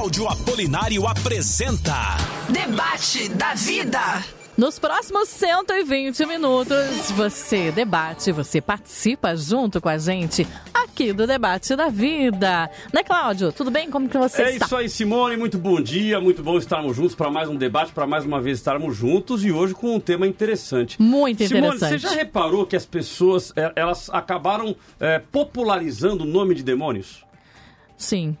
Cláudio Apolinário apresenta Debate da Vida. Nos próximos 120 minutos, você debate, você participa junto com a gente aqui do Debate da Vida. Né, Cláudio? Tudo bem? Como que você É está? isso aí, Simone. Muito bom dia. Muito bom estarmos juntos para mais um debate, para mais uma vez estarmos juntos e hoje com um tema interessante. Muito Simone, interessante. você já reparou que as pessoas é, elas acabaram é, popularizando o nome de demônios? Sim.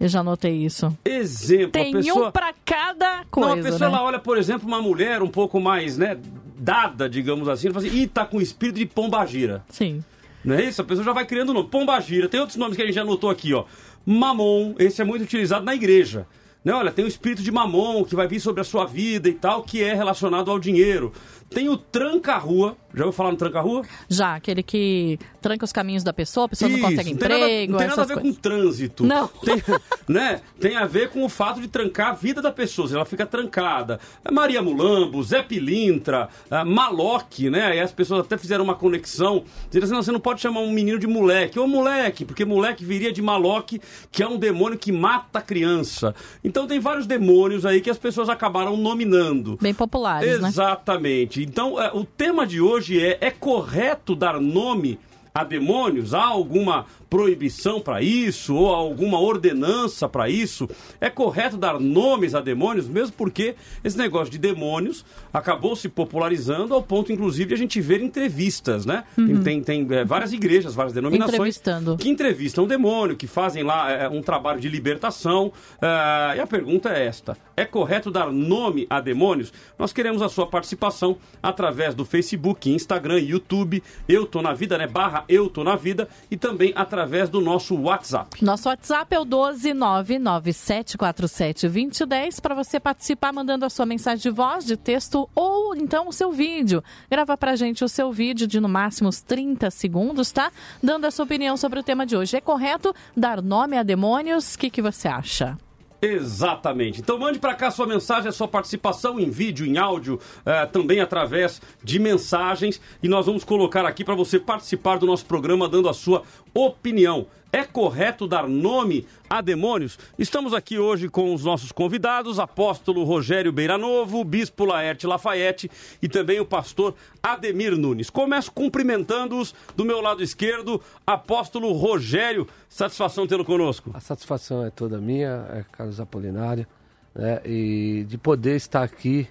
Eu já notei isso. Exemplo, Tem a pessoa... um pra cada coisa, Não, a pessoa né? ela olha, por exemplo, uma mulher um pouco mais, né, dada, digamos assim, e fala assim, ih, tá com espírito de pombagira. Sim. Não é isso? A pessoa já vai criando nome. Pombagira, tem outros nomes que a gente já anotou aqui, ó. Mamon, esse é muito utilizado na igreja. Né? Olha, tem o espírito de mamon que vai vir sobre a sua vida e tal, que é relacionado ao dinheiro. Tem o tranca-rua. Já ouviu falar no tranca-rua? Já, aquele que tranca os caminhos da pessoa, a pessoa não consegue não nada- emprego, não tem nada a ver coisas. com trânsito. Não. Tem, né? tem a ver com o fato de trancar a vida da pessoa, se ela fica trancada. Maria Mulambo, Zé Pilintra, ah, Maloque, né? E as pessoas até fizeram uma conexão, dizendo assim, não, você não pode chamar um menino de moleque. Ô moleque, porque moleque viria de Maloque, que é um demônio que mata a criança. Então tem vários demônios aí que as pessoas acabaram nominando. Bem populares, né? Exatamente. Então, é, o tema de hoje é: é correto dar nome a demônios? Há alguma proibição para isso? Ou alguma ordenança para isso? É correto dar nomes a demônios? Mesmo porque esse negócio de demônios acabou se popularizando ao ponto, inclusive, de a gente ver entrevistas, né? Tem, tem, tem, é, várias igrejas, várias denominações Uhum. Que entrevistam o demônio, que fazem lá é, um trabalho de libertação. Ah, e a pergunta é esta: é correto dar nome a demônios? Nós queremos a sua participação através do Facebook, Instagram, YouTube, Eu Tô na Vida, né? Barra Eu Tô na Vida, e também através do nosso WhatsApp. Nosso WhatsApp é o 12997472010 para você participar mandando a sua mensagem de voz, de texto ou então o seu vídeo. Grava pra gente o seu vídeo de no máximo uns 30 segundos, tá? Dando a sua opinião sobre o tema de hoje. É correto dar nome a demônios? O que, que você acha? Exatamente. Então mande para cá sua mensagem, a sua participação em vídeo, em áudio, eh, também através de mensagens e nós vamos colocar aqui para você participar do nosso programa dando a sua opinião. É correto dar nome a demônios? Estamos aqui hoje com os nossos convidados, apóstolo Rogério Beiranovo, bispo Laerte Lafayette e também o pastor Ademir Nunes. Começo cumprimentando-os do meu lado esquerdo, apóstolo Rogério. Satisfação tê-lo conosco. A satisfação é toda minha, é Carlos Apolinário, né, e de poder estar aqui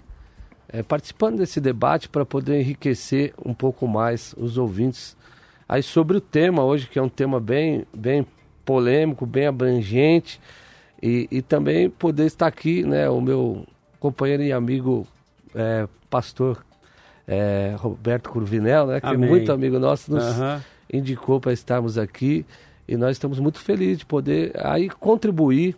é, participando desse debate para poder enriquecer um pouco mais os ouvintes aí sobre o tema hoje, que é um tema bem, bem polêmico, bem abrangente, e, e também poder estar aqui, né, o meu companheiro e amigo é, pastor é, Roberto Curvinel, né, que Amém. é muito amigo nosso, nos Aham. indicou para estarmos aqui e nós estamos muito felizes de poder aí contribuir,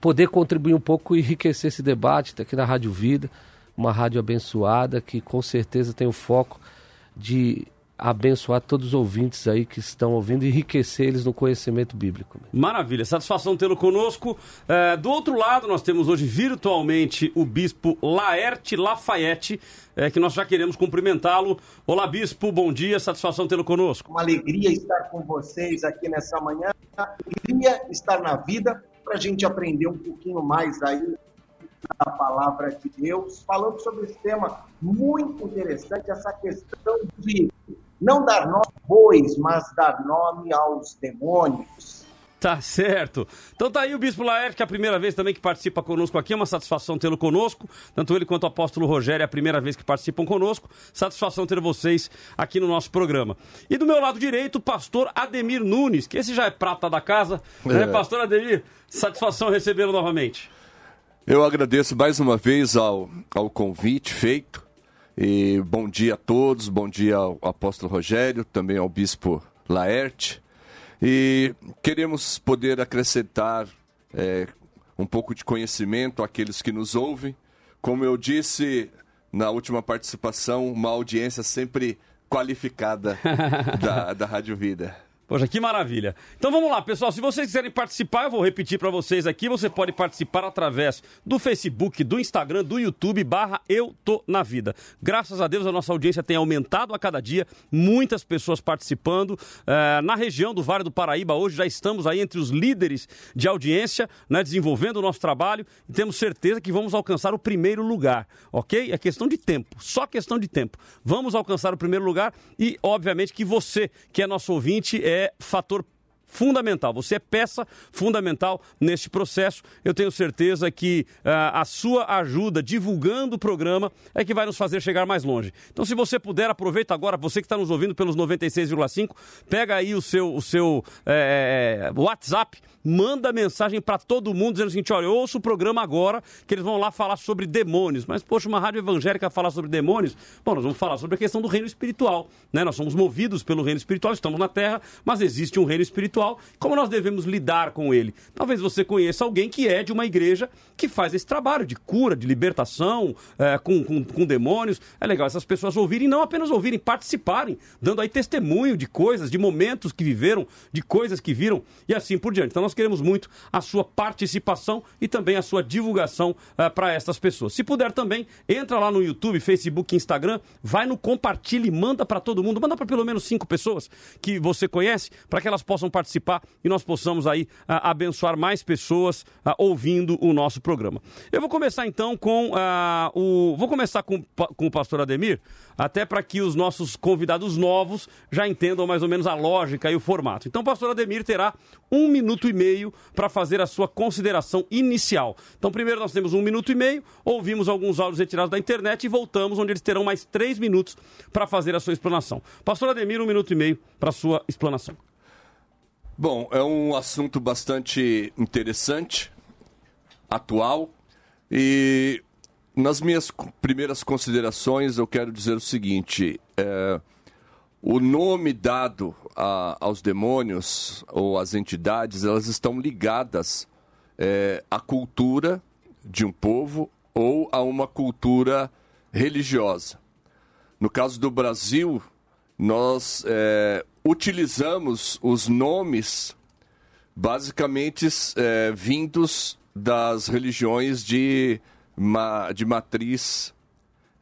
poder contribuir um pouco e enriquecer esse debate tá aqui na Rádio Vida, uma rádio abençoada que com certeza tem o foco de abençoar todos os ouvintes aí que estão ouvindo e enriquecer eles no conhecimento bíblico. Maravilha, satisfação tê-lo conosco. É, do outro lado, nós temos hoje virtualmente o bispo Laerte Lafayette, é, que nós já queremos cumprimentá-lo. Olá, bispo, bom dia, satisfação tê-lo conosco. Uma alegria estar com vocês aqui nessa manhã. Alegria estar na vida para a gente aprender um pouquinho mais aí da palavra de Deus, falando sobre esse tema muito interessante, essa questão de não dar nome aos bois, mas dar nome aos demônios. Tá certo. Então tá aí o Bispo Laerte, que é a primeira vez também que participa conosco aqui. É uma satisfação tê-lo conosco. Tanto ele quanto o apóstolo Rogério é a primeira vez que participam conosco. Satisfação ter vocês aqui no nosso programa. E do meu lado direito, o pastor Ademir Nunes, que esse já é prata da casa. Né, pastor Ademir? Satisfação recebê-lo novamente. Eu agradeço mais uma vez ao, ao convite feito. E bom dia a todos, bom dia ao apóstolo Rogério, também ao bispo Laerte. E queremos poder acrescentar é, um pouco de conhecimento àqueles que nos ouvem. Como eu disse na última participação, uma audiência sempre qualificada da, da Rádio Vida. Poxa, que maravilha. Então vamos lá, pessoal. Se vocês quiserem participar, eu vou repetir para vocês aqui. Você pode participar através do Facebook, do Instagram, do YouTube, barra Eu Tô Na Vida. Graças a Deus a nossa audiência tem aumentado a cada dia. Muitas pessoas participando. É, na região do Vale do Paraíba, hoje já estamos aí entre os líderes de audiência, né, desenvolvendo o nosso trabalho e temos certeza que vamos alcançar o primeiro lugar, ok? É questão de tempo, só questão de tempo. Vamos alcançar o primeiro lugar e, obviamente, que você, que é nosso ouvinte, é é fator fundamental. Você é peça fundamental neste processo. Eu tenho certeza que uh, a sua ajuda divulgando o programa é que vai nos fazer chegar mais longe. Então, se você puder, aproveita agora, você que está nos ouvindo pelos 96,5, pega aí o seu, o seu é, WhatsApp manda mensagem para todo mundo dizendo o seguinte: olha, ouço o programa agora, que eles vão lá falar sobre demônios. Mas, poxa, uma rádio evangélica falar sobre demônios? Bom, nós vamos falar sobre a questão do reino espiritual. Né? Nós somos movidos pelo reino espiritual, estamos na terra, mas existe um reino espiritual. Como nós devemos lidar com ele? Talvez você conheça alguém que é de uma igreja que faz esse trabalho de cura, de libertação é, com, com, com demônios. É legal essas pessoas ouvirem, não apenas ouvirem, participarem, dando aí testemunho de coisas, de momentos que viveram, de coisas que viram e assim por diante. Então nós queremos muito a sua participação e também a sua divulgação uh, para estas pessoas. Se puder também, entra lá no YouTube, Facebook, Instagram, vai no compartilhe, manda para todo mundo, manda para pelo menos cinco pessoas que você conhece, para que elas possam participar e nós possamos aí uh, abençoar mais pessoas uh, ouvindo o nosso programa. Eu vou começar então com o. Vou começar com, com o pastor Ademir, até para que os nossos convidados novos já entendam mais ou menos a lógica e o formato. Então, o pastor Ademir terá um minuto e meio para fazer a sua consideração inicial. Então, primeiro nós temos um minuto e meio, ouvimos alguns áudios retirados da internet e voltamos, onde eles terão mais três minutos para fazer a sua explanação. Pastor Ademir, um minuto e meio para a sua explanação. Bom, é um assunto bastante interessante, atual, e nas minhas primeiras considerações eu quero dizer o seguinte: é, o nome dado a, aos demônios ou às entidades, elas estão ligadas é, à cultura de um povo ou a uma cultura religiosa. No caso do Brasil, nós é, utilizamos os nomes basicamente é, vindos das religiões de, de matriz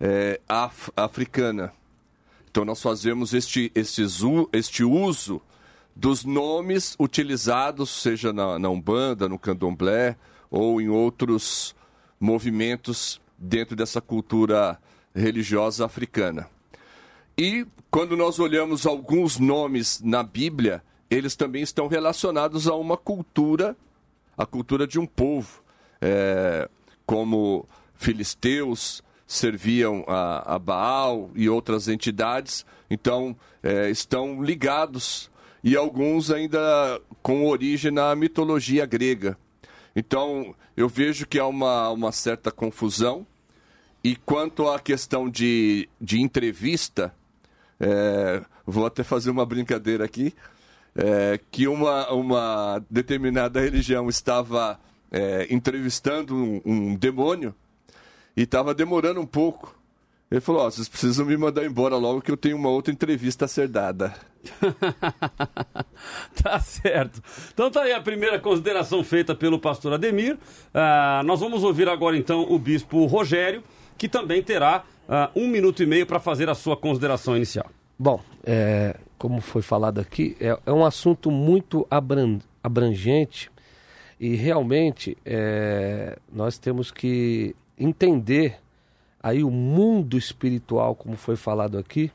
é, af, africana. Então nós fazemos este, estes, este uso dos nomes utilizados, seja na, na Umbanda, no Candomblé ou em outros movimentos dentro dessa cultura religiosa africana. E quando nós olhamos alguns nomes na Bíblia, eles também estão relacionados a uma cultura, a cultura de um povo, é, como filisteus, serviam a, a Baal e outras entidades, então é, estão ligados e alguns ainda com origem na mitologia grega. Então eu vejo que há uma, uma certa confusão. E quanto à questão de, de entrevista, é, vou até fazer uma brincadeira aqui, é, que uma, uma determinada religião estava é, entrevistando um, um demônio e estava demorando um pouco. Ele falou: oh, vocês precisam me mandar embora logo que eu tenho uma outra entrevista a ser dada. tá certo. Então tá aí a primeira consideração feita pelo pastor Ademir. Uh, nós vamos ouvir agora então o bispo Rogério, que também terá uh, um minuto e meio para fazer a sua consideração inicial. Bom, é, como foi falado aqui, é, é um assunto muito abrangente e realmente é, nós temos que entender aí o mundo espiritual, como foi falado aqui.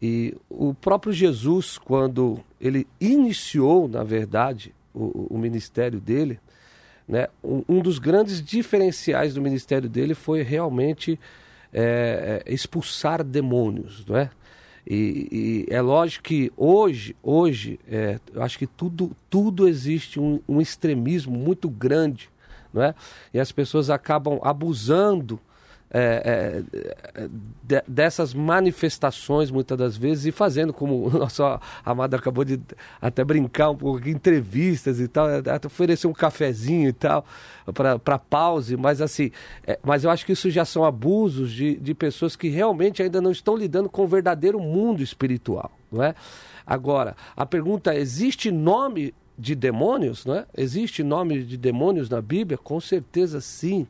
E o próprio Jesus, quando ele iniciou, na verdade, o, o ministério dele, né, um, dos grandes diferenciais do ministério dele foi realmente é, é, expulsar demônios, não é? E, e, é lógico que hoje, hoje, é, eu acho que tudo, tudo existe um, um extremismo muito grande, não é? E as pessoas acabam abusando é, é, de, dessas manifestações muitas das vezes e fazendo como o nosso amado acabou de até brincar um pouco entrevistas e tal, até oferecer um cafezinho e tal para pause, mas assim, é, mas eu acho que isso já são abusos de, de pessoas que realmente ainda não estão lidando com o verdadeiro mundo espiritual, não é? Agora, a pergunta é: existe nome de demônios, não é? Existe nome de demônios na Bíblia? Com certeza sim.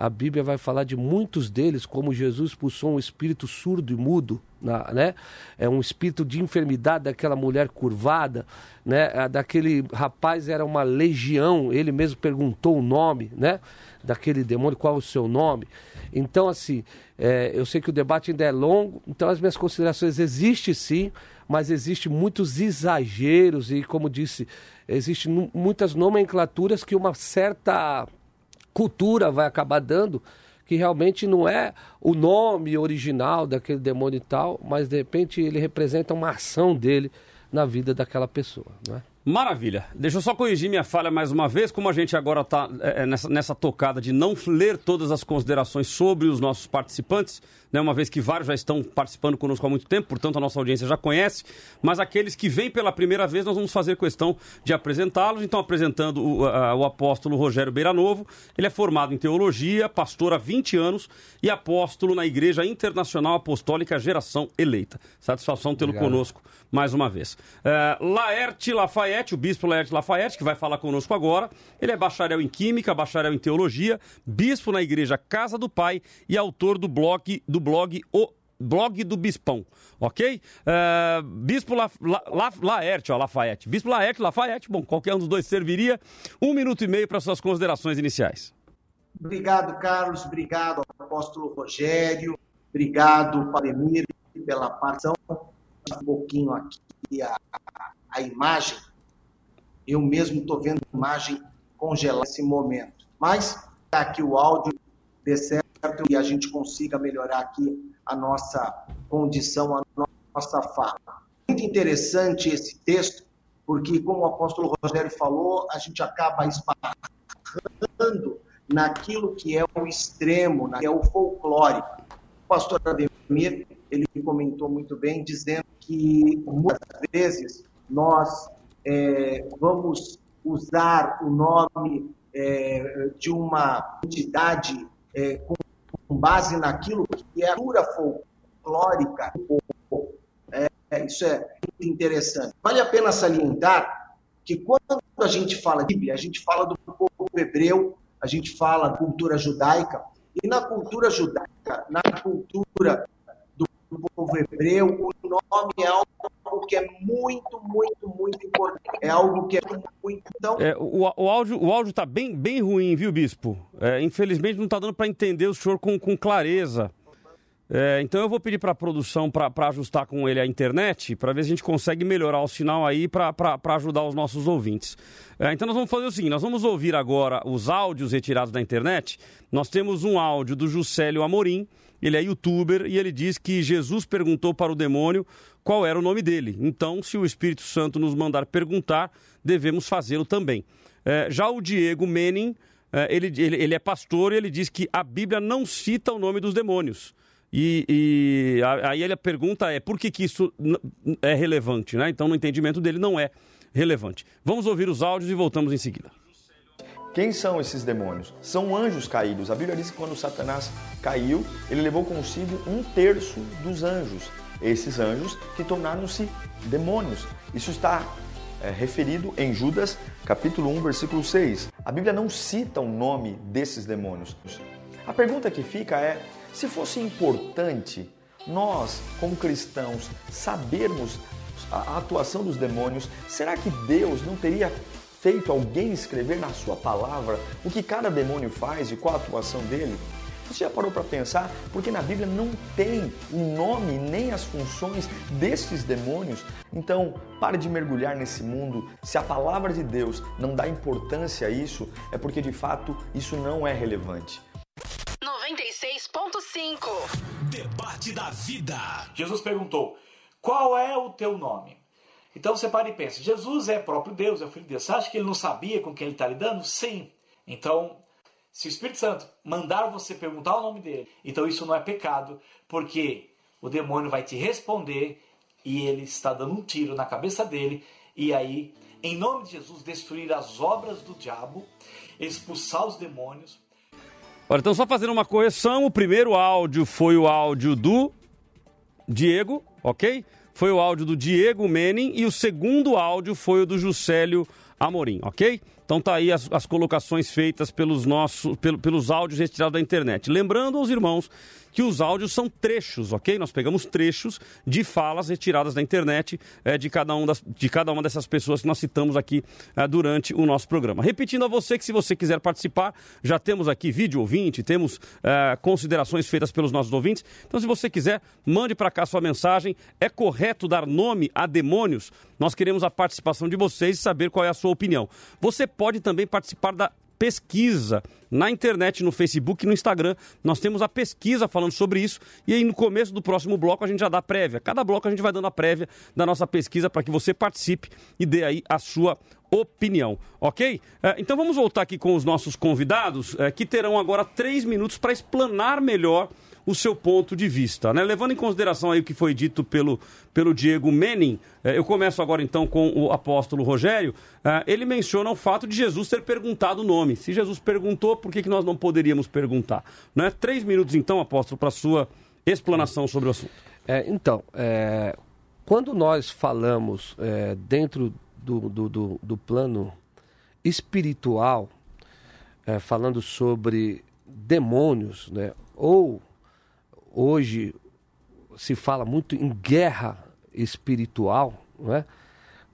A Bíblia vai falar de muitos deles, como Jesus expulsou um espírito surdo e mudo, né? É um espírito de enfermidade daquela mulher curvada, né? Daquele rapaz era uma legião, ele mesmo perguntou o nome, né? Daquele demônio, qual o seu nome? Então, assim, é, eu sei que o debate ainda é longo, então as minhas considerações existe sim, mas existe muitos exageros e, como disse, existem muitas nomenclaturas que uma certa cultura vai acabar dando, que realmente não é o nome original daquele demônio e tal, mas de repente ele representa uma ação dele na vida daquela pessoa. Não é? Maravilha. Deixa eu só corrigir minha falha mais uma vez, como a gente agora está é, é, nessa, nessa tocada de não ler todas as considerações sobre os nossos participantes, né, uma vez que vários já estão participando conosco há muito tempo, portanto a nossa audiência já conhece, mas aqueles que vêm pela primeira vez, nós vamos fazer questão de apresentá-los. Então, apresentando o, a, o apóstolo Rogério Beira Novo, ele é formado em teologia, pastor há 20 anos e apóstolo na Igreja Internacional Apostólica Geração Eleita. Satisfação tê-lo conosco mais uma vez. É, Laerte Lafayette, o bispo Laerte Lafayette, que vai falar conosco agora. Ele é bacharel em Química, bacharel em Teologia, bispo na Igreja Casa do Pai e autor do blog, do blog O blog do Bispão, ok? É, Bispo La, La, La, Laerte, ó, Lafayette. Bispo Laerte, Lafayette, bom, qualquer um dos dois serviria. Um minuto e meio para suas considerações iniciais. Obrigado, Carlos. Obrigado, apóstolo Rogério. Obrigado, Pademir, pela participação um pouquinho aqui a, a imagem, eu mesmo estou vendo a imagem congelar nesse momento. Mas aqui o áudio dê certo e a gente consiga melhorar aqui a nossa condição, a nossa fala. Muito interessante esse texto, porque, como o apóstolo Rogério falou, a gente acaba esbarrando naquilo que é o extremo, que é o folclore. O pastor Ademir, ele comentou muito bem, dizendo que muitas vezes nós é, vamos usar o nome é, de uma entidade é, com, base naquilo que é a cultura folclórica do povo. É, isso é muito interessante. Vale a pena salientar que quando a gente fala de Bíblia, a gente fala do povo hebreu, a gente fala cultura judaica, e na cultura judaica, na cultura do povo hebreu, o nome é algo que é muito, muito, muito importante. É algo que é muito. Então... É, o, o áudio o áudio está bem, bem ruim, viu, Bispo? É, infelizmente não está dando para entender o senhor com, com clareza. É, então eu vou pedir para a produção para ajustar com ele a internet, para ver se a gente consegue melhorar o sinal aí para ajudar os nossos ouvintes. É, então nós vamos fazer o seguinte: nós vamos ouvir agora os áudios retirados da internet. Nós temos um áudio do Juscelio Amorim, ele é youtuber e ele diz que Jesus perguntou para o demônio qual era o nome dele. Então, se o Espírito Santo nos mandar perguntar, devemos fazê-lo também. É, já o Diego Menin, é, ele, ele, ele, é pastor e ele diz que a Bíblia não cita o nome dos demônios. E, e aí a pergunta é por que, que isso é relevante, né? Então, no entendimento dele, não é relevante. Vamos ouvir os áudios e voltamos em seguida. Quem são esses demônios? São anjos caídos. A Bíblia diz que quando Satanás caiu, ele levou consigo um terço dos anjos. Esses anjos que tornaram-se demônios. Isso está é, referido em Judas, capítulo 1, versículo 6. A Bíblia não cita o nome desses demônios. A pergunta que fica é: se fosse importante nós, como cristãos, sabermos a atuação dos demônios, será que Deus não teria feito alguém escrever na sua palavra o que cada demônio faz e qual a atuação dele? Você já parou para pensar? Porque na Bíblia não tem o nome nem as funções destes demônios. Então, pare de mergulhar nesse mundo. Se a palavra de Deus não dá importância a isso, é porque de fato isso não é relevante. 96.5 Debate da vida. Jesus perguntou: Qual é o teu nome? Então você para e pensa, Jesus é próprio Deus, é o Filho de Deus. Você acha que ele não sabia com quem ele está lidando? Sim. Então, se o Espírito Santo mandar você perguntar o nome dele, então isso não é pecado, porque o demônio vai te responder e ele está dando um tiro na cabeça dele, e aí, em nome de Jesus, destruir as obras do diabo, expulsar os demônios. Olha, então só fazendo uma correção, o primeiro áudio foi o áudio do Diego, ok? foi o áudio do Diego Menin e o segundo áudio foi o do Juscelio Amorim, ok? Então tá aí as, as colocações feitas pelos nossos, pelo, pelos áudios retirados da internet. Lembrando aos irmãos que os áudios são trechos, ok? Nós pegamos trechos de falas retiradas da internet é, de, cada um das, de cada uma dessas pessoas que nós citamos aqui é, durante o nosso programa. Repetindo a você que se você quiser participar, já temos aqui vídeo ouvinte, temos é, considerações feitas pelos nossos ouvintes. Então, se você quiser, mande para cá sua mensagem. É correto dar nome a demônios? Nós queremos a participação de vocês e saber qual é a sua opinião. Você pode também participar da pesquisa na internet, no Facebook e no Instagram. Nós temos a pesquisa falando sobre isso e aí no começo do próximo bloco a gente já dá prévia. Cada bloco a gente vai dando a prévia da nossa pesquisa para que você participe e dê aí a sua opinião, ok? É, então vamos voltar aqui com os nossos convidados é, que terão agora três minutos para explanar melhor o seu ponto de vista. Né? Levando em consideração aí o que foi dito pelo, pelo Diego Menin, eh, eu começo agora então com o apóstolo Rogério. Eh, ele menciona o fato de Jesus ter perguntado o nome. Se Jesus perguntou, por que, que nós não poderíamos perguntar? Né? Três minutos então, apóstolo, para sua explanação sobre o assunto. É, então, é, quando nós falamos é, dentro do, do, do, do, plano espiritual, é, falando sobre demônios, né, ou hoje se fala muito em guerra espiritual, não é?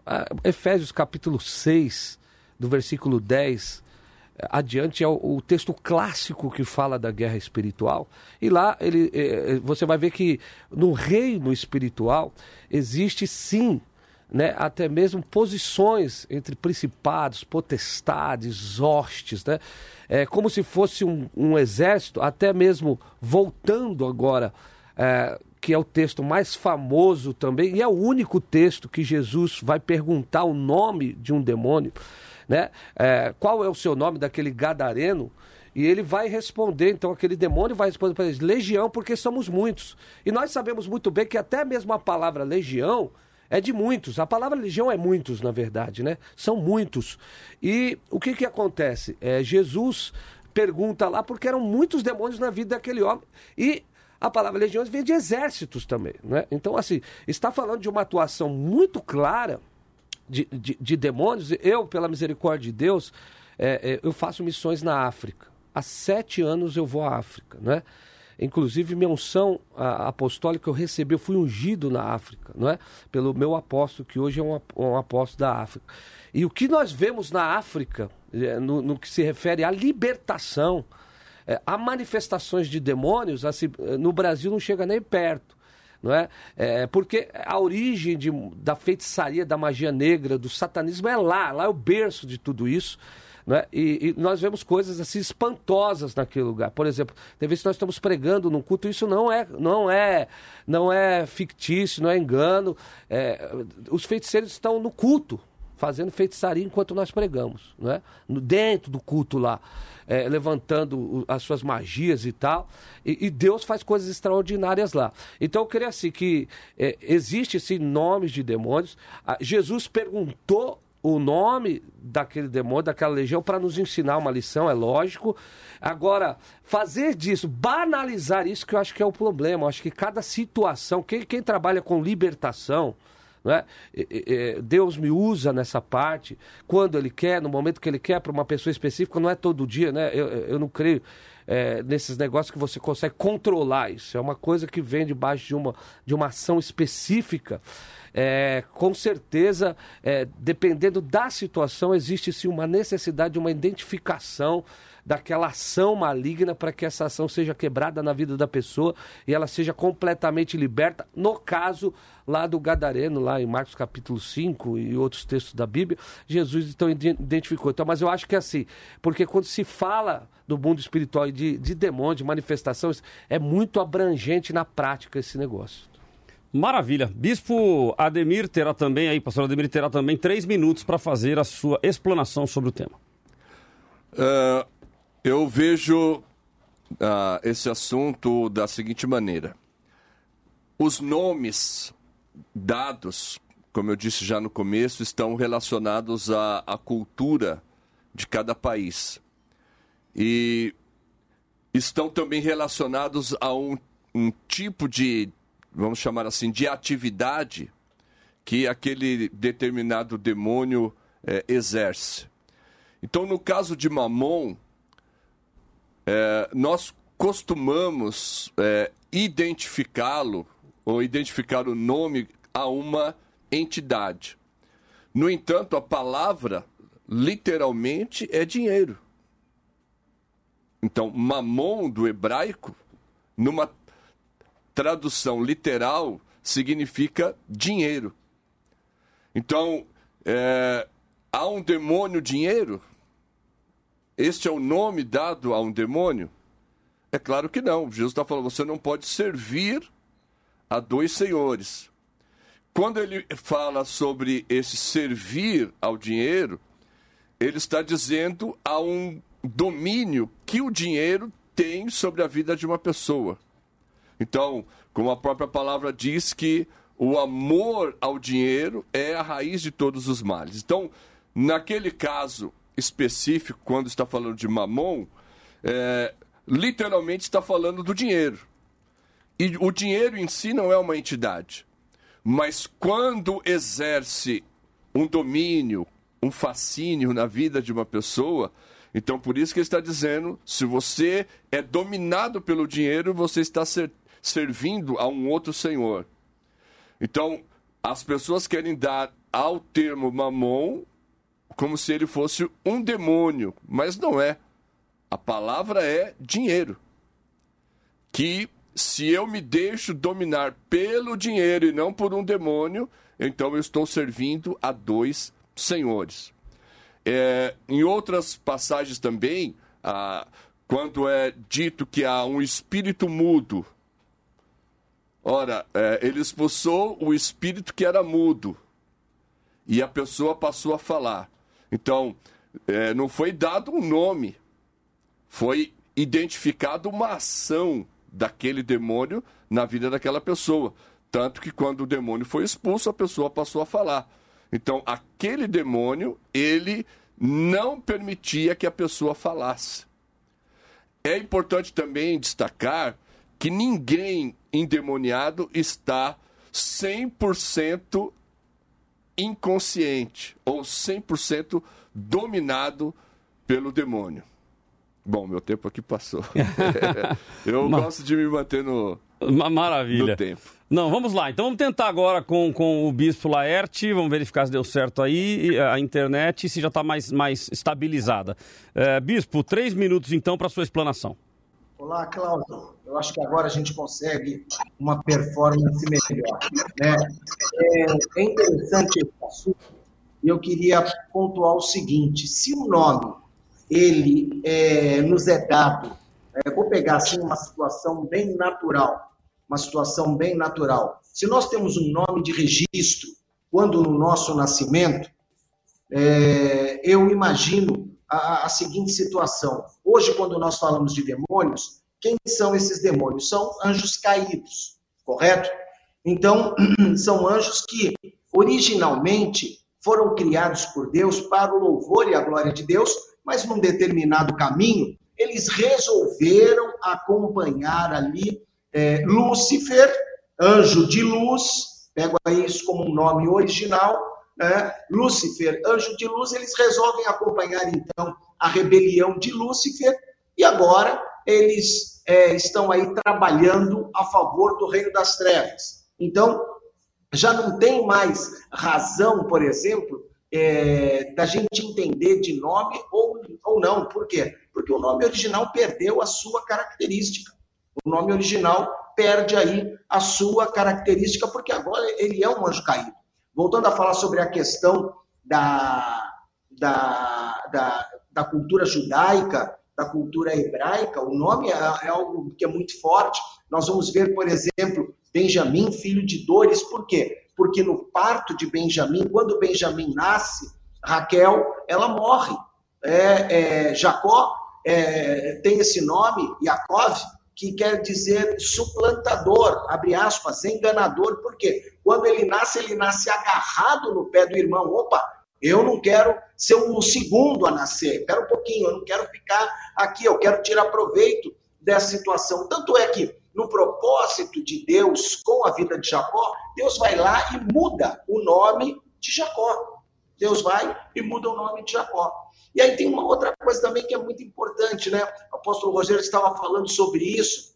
Ah, Efésios capítulo 6, do versículo 10 adiante é o, texto clássico que fala da guerra espiritual. E lá ele, eh, você vai ver que no reino espiritual existe sim né, até mesmo posições entre principados, potestades, hostes, né? É como se fosse um, um exército, até mesmo voltando agora, é, que é o texto mais famoso também, e é o único texto que Jesus vai perguntar o nome de um demônio, né? É, qual é o seu nome daquele gadareno? E ele vai responder, então aquele demônio vai responder para eles, legião, porque somos muitos. E nós sabemos muito bem que até mesmo a palavra legião é de muitos. A palavra legião é muitos, na verdade, né? São muitos. E o que que acontece? É, Jesus pergunta lá, porque eram muitos demônios na vida daquele homem. E a palavra legiões vem de exércitos também, né? Então, assim, está falando de uma atuação muito clara de, de, de demônios. Eu, pela misericórdia de Deus, é, é, eu faço missões na África. Há sete anos eu vou à África, né? Inclusive, minha unção apostólica eu recebi, eu fui ungido na África, não é? Pelo meu apóstolo, que hoje é um, um apóstolo da África. E o que nós vemos na África, é, no, no que se refere à libertação, é, a manifestações de demônios, assim, no Brasil não chega nem perto. Não é? é? porque a origem de, da feitiçaria, da magia negra, do satanismo é lá, lá é o berço de tudo isso. Né? E, e, nós vemos coisas assim espantosas naquele lugar. Por exemplo, tem vezes que nós estamos pregando num culto, isso não é, não é, não é fictício, não é engano. É, os feiticeiros estão no culto, fazendo feitiçaria enquanto nós pregamos, né? dentro do culto lá, é, levantando as suas magias e tal, e, e, Deus faz coisas extraordinárias lá. Então eu queria assim que é, existe esse nomes de demônios. Ah, Jesus perguntou o nome daquele demônio, daquela legião, para nos ensinar uma lição, é lógico. Agora, fazer disso, banalizar isso, que eu acho que é o problema. Eu acho que cada situação, quem, quem trabalha com libertação, é? Deus me usa nessa parte, quando Ele quer, no momento que Ele quer, para uma pessoa específica, não é todo dia, né? Eu, eu não creio é, nesses negócios que você consegue controlar isso. É uma coisa que vem debaixo de uma, de uma ação específica é, com certeza, é, dependendo da situação, existe sim uma necessidade de uma identificação daquela ação maligna para que essa ação seja quebrada na vida da pessoa e ela seja completamente liberta. No caso lá do Gadareno, lá em Marcos capítulo 5 e outros textos da Bíblia, Jesus então identificou. Então, mas eu acho que é assim, porque quando se fala do mundo espiritual e de, de demônio, de manifestações, é muito abrangente na prática esse negócio. Maravilha. Bispo Ademir terá também aí, pastor Ademir terá também três minutos para fazer a sua explanação sobre o tema. Uh, eu vejo uh, esse assunto da seguinte maneira: os nomes dados, como eu disse já no começo, estão relacionados à, à cultura de cada país e estão também relacionados a um, um tipo de vamos chamar assim, de atividade que aquele determinado demônio é, exerce. Então, no caso de Mamon, é, nós costumamos é, identificá-lo ou identificar o nome a uma entidade. No entanto, a palavra literalmente é dinheiro. Então, mamon do hebraico, numa tradução literal, significa dinheiro. Então, é, há um demônio dinheiro? Este é o nome dado a um demônio? É claro que não. Jesus está falando, você não pode servir a dois senhores. Quando ele fala sobre esse servir ao dinheiro, ele está dizendo a um domínio que o dinheiro tem sobre a vida de uma pessoa. Então, como a própria palavra diz que o amor ao dinheiro é a raiz de todos os males. Então, naquele caso específico, quando está falando de mamon, é, literalmente está falando do dinheiro. E o dinheiro em si não é uma entidade. Mas quando exerce um domínio, um fascínio na vida de uma pessoa, então por isso que ele está dizendo: se você é dominado pelo dinheiro, você está servindo a um outro senhor. Então, as pessoas querem dar ao termo mamon como se ele fosse um demônio, mas não é. A palavra é dinheiro. Que se eu me deixo dominar pelo dinheiro e não por um demônio, então eu estou servindo a dois senhores. É, em outras passagens também, ah, quando é dito que há um espírito mudo, ora, é, ele expulsou o espírito que era mudo e a pessoa passou a falar. Então, é, não foi dado um nome, foi identificado uma ação daquele demônio na vida daquela pessoa. Tanto que quando o demônio foi expulso, a pessoa passou a falar. Então, aquele demônio, ele não permitia que a pessoa falasse. É importante também destacar que ninguém endemoniado está 100% inconsciente ou 100% dominado pelo demônio. Bom, meu tempo aqui passou. Eu gosto de me manter no, Maravilha. no tempo. Não, vamos lá. Então vamos tentar agora com, com o Bispo Laerte. Vamos verificar se deu certo aí a internet se já está mais, mais estabilizada. É, Bispo, três minutos então para sua explanação. Olá, Cláudio. Eu acho que agora a gente consegue uma performance melhor. Né? É, é interessante esse assunto. E eu queria pontuar o seguinte: se o nome ele é, nos é dado, é, vou pegar assim uma situação bem natural, uma situação bem natural. Se nós temos um nome de registro, quando no nosso nascimento, é, eu imagino a, a, seguinte situação. Hoje, quando nós falamos de demônios, quem são esses demônios? São anjos caídos, correto? Então, são anjos que originalmente foram criados por Deus para o louvor e a glória de Deus, mas num determinado caminho, eles resolveram acompanhar ali é, Lúcifer, anjo de luz, pego aí isso como um nome original, né? Lúcifer, anjo de luz, eles resolvem acompanhar então a rebelião de Lúcifer e agora eles é, estão aí trabalhando a favor do reino das trevas. Então, já não tem mais razão, por exemplo, é, da gente entender de nome ou, ou não. Por quê? Porque o nome original perdeu a sua característica. O nome original perde aí a sua característica, porque agora ele é um anjo caído. Voltando a falar sobre a questão da, da, da, da cultura judaica, da cultura hebraica, o nome é, é, algo que é muito forte. Nós vamos ver, por exemplo, Benjamim, filho de Dores, por quê? Porque no parto de Benjamim, quando Benjamim nasce, Raquel, ela morre. É, é, Jacó é, tem esse nome, Yaakov, que quer dizer suplantador, abre aspas, enganador, por quê? Quando ele nasce, ele nasce agarrado no pé do irmão. Opa, eu não quero ser o segundo a nascer, espera um pouquinho, eu não quero ficar aqui, eu quero tirar proveito dessa situação. Tanto é que no propósito de Deus com a vida de Jacó, Deus vai lá e muda o nome de Jacó. Deus vai e muda o nome de Jacó. E aí tem uma outra coisa também que é muito importante, né? O apóstolo Rogério estava falando sobre isso.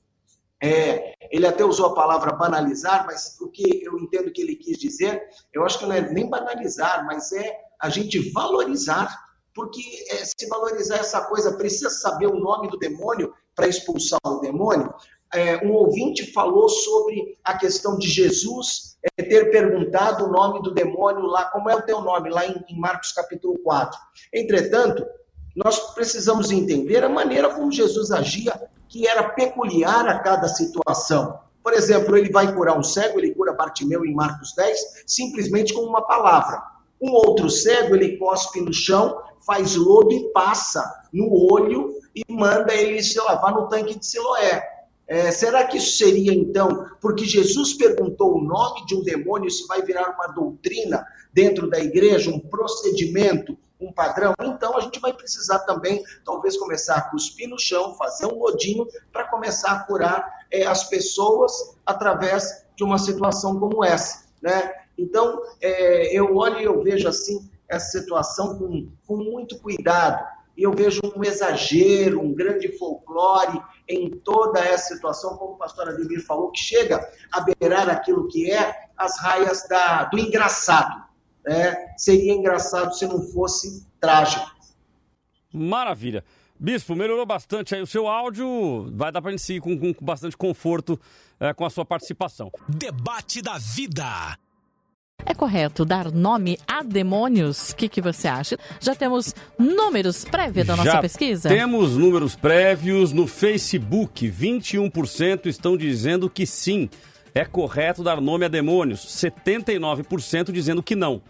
É, ele até usou a palavra banalizar, mas o que eu entendo que ele quis dizer, eu acho que não é nem banalizar, mas é a gente valorizar, porque é, se valorizar essa coisa, precisa saber o nome do demônio para expulsar o demônio. É, um ouvinte falou sobre a questão de Jesus é, ter perguntado o nome do demônio lá, como é o teu nome, lá em, em Marcos capítulo 4. Entretanto, nós precisamos entender a maneira como Jesus agia que era peculiar a cada situação. Por exemplo, ele vai curar um cego, ele cura Bartimeu em Marcos 10, simplesmente com uma palavra. Um outro cego, ele cospe no chão, faz lodo e passa no olho e manda ele se lavar no tanque de Siloé. É, será que isso seria então porque Jesus perguntou o nome de um demônio, se vai virar uma doutrina dentro da igreja, um procedimento, um padrão? Então a gente vai precisar também, talvez, começar a cuspir no chão, fazer um lodinho para começar a curar é, as pessoas através de uma situação como essa. Né? Então é, eu olho e eu vejo assim essa situação com, com muito cuidado e eu vejo um exagero, um grande folclore em toda essa situação, como o pastor Ademir falou, que chega a beirar aquilo que é as raias da, do engraçado. Né? Seria engraçado se não fosse trágico. Maravilha. Bispo, melhorou bastante aí o seu áudio. Vai dar para gente seguir com, com, bastante conforto é, com a sua participação. Debate da vida. É correto dar nome a demônios? O que, que você acha? Já temos números prévios da nossa Já pesquisa? Temos números prévios no Facebook. 21% estão dizendo que sim, é correto dar nome a demônios. 79% dizendo que não.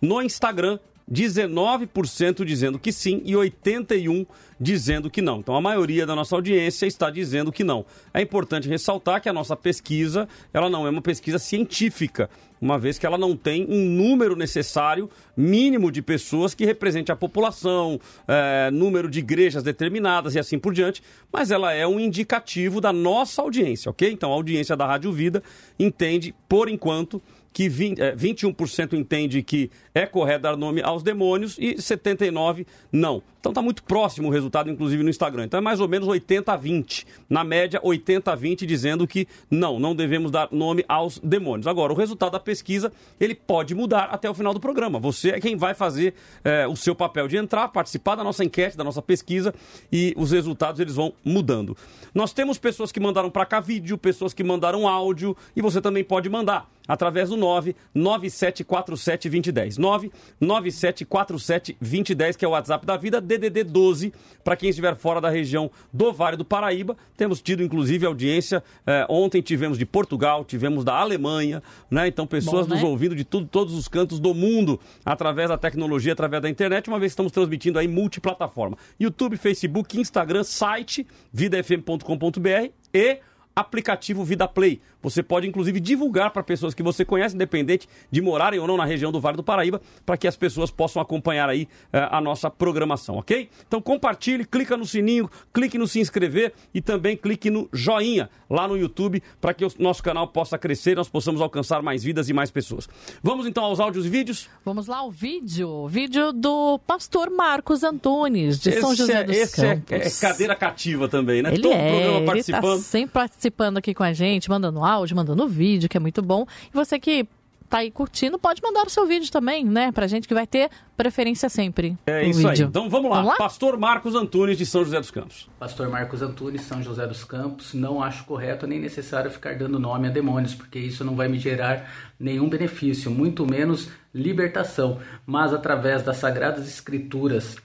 No Instagram, 19% dizendo que sim e 81% dizendo que não. Então a maioria da nossa audiência está dizendo que não. É importante ressaltar que a nossa pesquisa, ela não é uma pesquisa científica, uma vez que ela não tem um número necessário mínimo de pessoas que represente a população, é, número de igrejas determinadas e assim por diante, mas ela é um indicativo da nossa audiência, ok? Então a audiência da Rádio Vida entende, por enquanto, que 20, é, 21% entende que é correto dar nome aos demônios e 79% não. Então está muito próximo o resultado, inclusive no Instagram. Então é mais ou menos 80 a 20. Na média, 80 a 20 dizendo que não, não devemos dar nome aos demônios. Agora, o resultado da pesquisa, ele pode mudar até o final do programa. Você é quem vai fazer é, o seu papel de entrar, participar da nossa enquete, da nossa pesquisa e os resultados eles vão mudando. Nós temos pessoas que mandaram para cá vídeo, pessoas que mandaram áudio e você também pode mandar através do 99747 2010. 99747 2010, que é o WhatsApp da vida, DDD 12, para quem estiver fora da região do Vale do Paraíba. Temos tido, inclusive, audiência. Eh, ontem tivemos de Portugal, tivemos da Alemanha, né? Então, pessoas Bom, né? nos ouvindo de tudo, todos os cantos do mundo, através da tecnologia, através da internet, uma vez que estamos transmitindo aí multiplataforma. YouTube, Facebook, Instagram, site, vidafm.com.br e aplicativo Vida Play. Você pode, inclusive, divulgar para pessoas que você conhece, independente de morarem ou não na região do Vale do Paraíba, para que as pessoas possam acompanhar aí eh, a nossa programação, ok? Então compartilhe, clica no sininho, clique no se inscrever e também clique no joinha lá no YouTube para que o nosso canal possa crescer e nós possamos alcançar mais vidas e mais pessoas. Vamos então aos áudios e vídeos? Vamos lá, o vídeo. Vídeo do pastor Marcos Antunes, de São Esse José é- dos esse é- Campos. é cadeira cativa também, né? Ele Todo é, programa ele participando. tá sempre participando aqui com a gente, mandando áudio, mandando vídeo, que é muito bom. E você que tá aí curtindo, pode mandar o seu vídeo também, né? Pra gente que vai ter preferência sempre. É isso aí. vídeo. Então vamos lá. Vamos lá? Pastor Marcos Antunes de São José dos Campos. Pastor Marcos Antunes, São José dos Campos, não acho correto nem necessário ficar dando nome a demônios, porque isso não vai me gerar nenhum benefício, muito menos libertação, mas através das sagradas escrituras,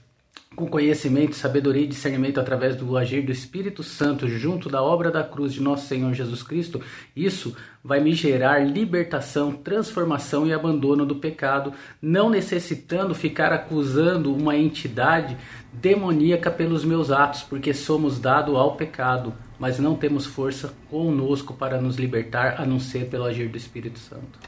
com conhecimento, sabedoria e discernimento através do agir do Espírito Santo junto da obra da cruz de nosso Senhor Jesus Cristo, isso vai me gerar libertação, transformação e abandono do pecado, não necessitando ficar acusando uma entidade demoníaca pelos meus atos, porque somos dados ao pecado, mas não temos força conosco para nos libertar, a não ser pelo agir do Espírito Santo.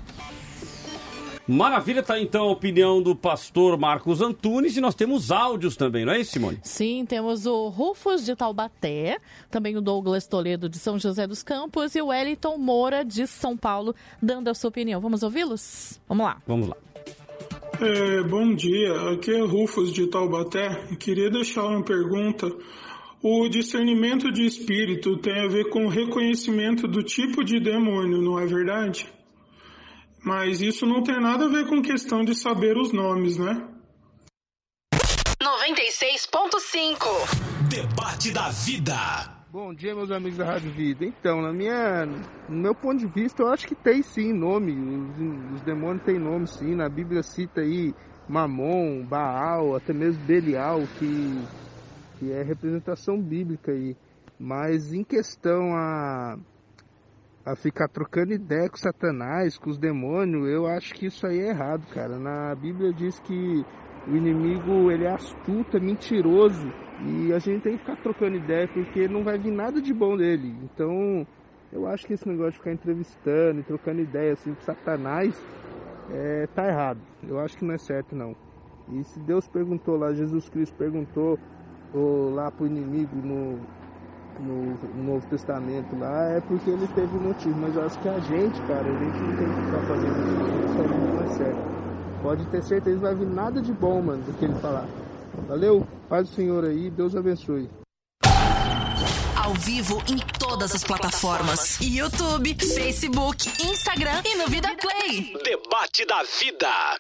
Maravilha, tá então a opinião do pastor Marcos Antunes e nós temos áudios também, não é isso, Simone? Sim, temos o Rufus de Taubaté, também o Douglas Toledo de São José dos Campos e o Wellington Moura de São Paulo, dando a sua opinião. Vamos ouvi-los? Vamos lá. Vamos lá. É, bom dia, aqui é Rufus de Taubaté. Queria deixar uma pergunta. O discernimento de espírito tem a ver com o reconhecimento do tipo de demônio, não é verdade? Mas isso não tem nada a ver com questão de saber os nomes, né? 96.5 Debate da Vida. Bom dia, meus amigos da Rádio Vida. Então, na minha, no meu ponto de vista, eu acho que tem sim nome. Os, os demônios têm nome sim. Na Bíblia cita aí Mamon, Baal, até mesmo Belial, que, que é representação bíblica aí. Mas em questão a, a ficar trocando ideia com Satanás, com os demônios, eu acho que isso aí é errado, cara. Na Bíblia diz que o inimigo ele é astuto, é mentiroso e a gente tem que ficar trocando ideia porque não vai vir nada de bom dele. Então, eu acho que esse negócio de ficar entrevistando e trocando ideia assim com Satanás é, tá errado. Eu acho que não é certo não. E se Deus perguntou lá, Jesus Cristo perguntou ou, lá pro inimigo no, no, no, Novo Testamento lá, é porque ele teve um motivo. Mas eu acho que a gente, cara, a gente não tem que ficar fazendo isso, isso não é certo. Pode ter certeza que vai vir nada de bom, mano, do que ele falar. Valeu, paz do Senhor aí, Deus abençoe. Ao vivo em todas as plataformas: YouTube, Facebook, Instagram e no Vida Play. Debate da Vida.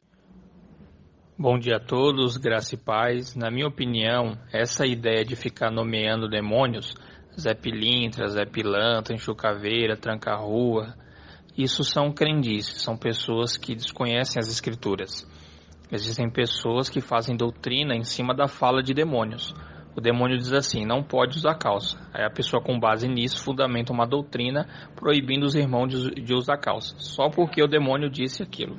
Bom dia a todos, graça e paz. Na minha opinião, essa ideia de ficar nomeando demônios, Zé Pilintra, Zé Pilantra, Enxucaveira, Tranca-Rua, isso são crendices, são pessoas que desconhecem as escrituras. Existem pessoas que fazem doutrina em cima da fala de demônios. O demônio diz assim: não pode usar calça. Aí a pessoa, com base nisso, fundamenta uma doutrina proibindo os irmãos de usar calça, só porque o demônio disse aquilo.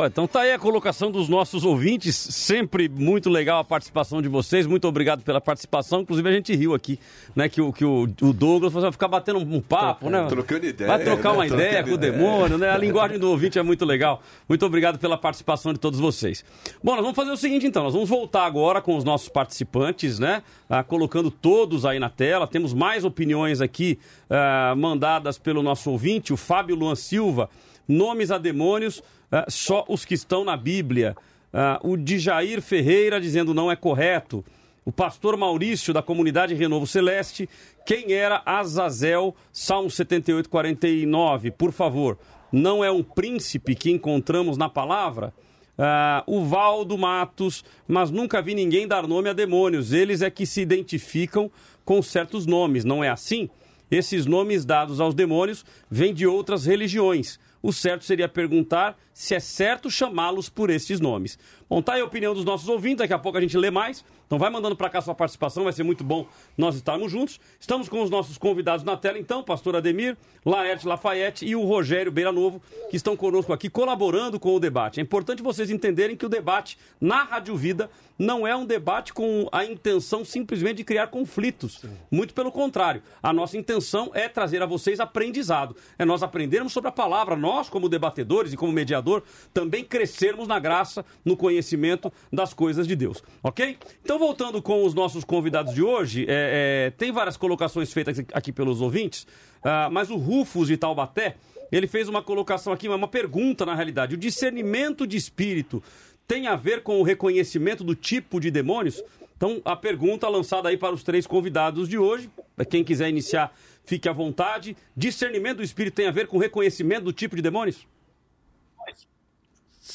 Ó, então tá aí a colocação dos nossos ouvintes, sempre muito legal a participação de vocês, muito obrigado pela participação, inclusive a gente riu aqui, né, que o, que o, o Douglas vai ficar batendo um papo, né? Trocando ideia. Vai trocar uma né? ideia com o Trocando demônio, né? A linguagem do ouvinte é muito legal. Muito obrigado pela participação de todos vocês. Bom, nós vamos fazer o seguinte então, nós vamos voltar agora com os nossos participantes, né? Ah, colocando todos aí na tela, temos mais opiniões aqui ah, mandadas pelo nosso ouvinte, o Fábio Luan Silva, nomes a demônios, ah, só os que estão na Bíblia. Ah, o de Jair Ferreira dizendo não é correto. O pastor Maurício, da comunidade Renovo Celeste. Quem era Azazel, Salmo 78, 49, por favor. Não é um príncipe que encontramos na palavra? Ah, o Valdo Matos, mas nunca vi ninguém dar nome a demônios. Eles é que se identificam com certos nomes, não é assim? Esses nomes dados aos demônios vêm de outras religiões o certo seria perguntar se é certo chamá-los por esses nomes. Bom, tá aí a opinião dos nossos ouvintes, daqui a pouco a gente lê mais. Então vai mandando para cá sua participação, vai ser muito bom nós estarmos juntos. Estamos com os nossos convidados na tela, então, pastor Ademir, Laerte Lafayette e o Rogério Beira Novo, que estão conosco aqui colaborando com o debate. É importante vocês entenderem que o debate na Rádio Vida não é um debate com a intenção simplesmente de criar conflitos. Muito pelo contrário. A nossa intenção é trazer a vocês aprendizado. É nós aprendermos sobre a palavra, nós, como debatedores e como mediador, também crescermos na graça, no conhecimento das coisas de Deus. Ok? Então, voltando com os nossos convidados de hoje, é, é, tem várias colocações feitas aqui pelos ouvintes, ah, mas o Rufus de Taubaté. Ele fez uma colocação aqui, uma pergunta na realidade. O discernimento de espírito tem a ver com o reconhecimento do tipo de demônios? Então, a pergunta lançada aí para os três convidados de hoje, quem quiser iniciar, fique à vontade. Discernimento do espírito tem a ver com reconhecimento do tipo de demônios?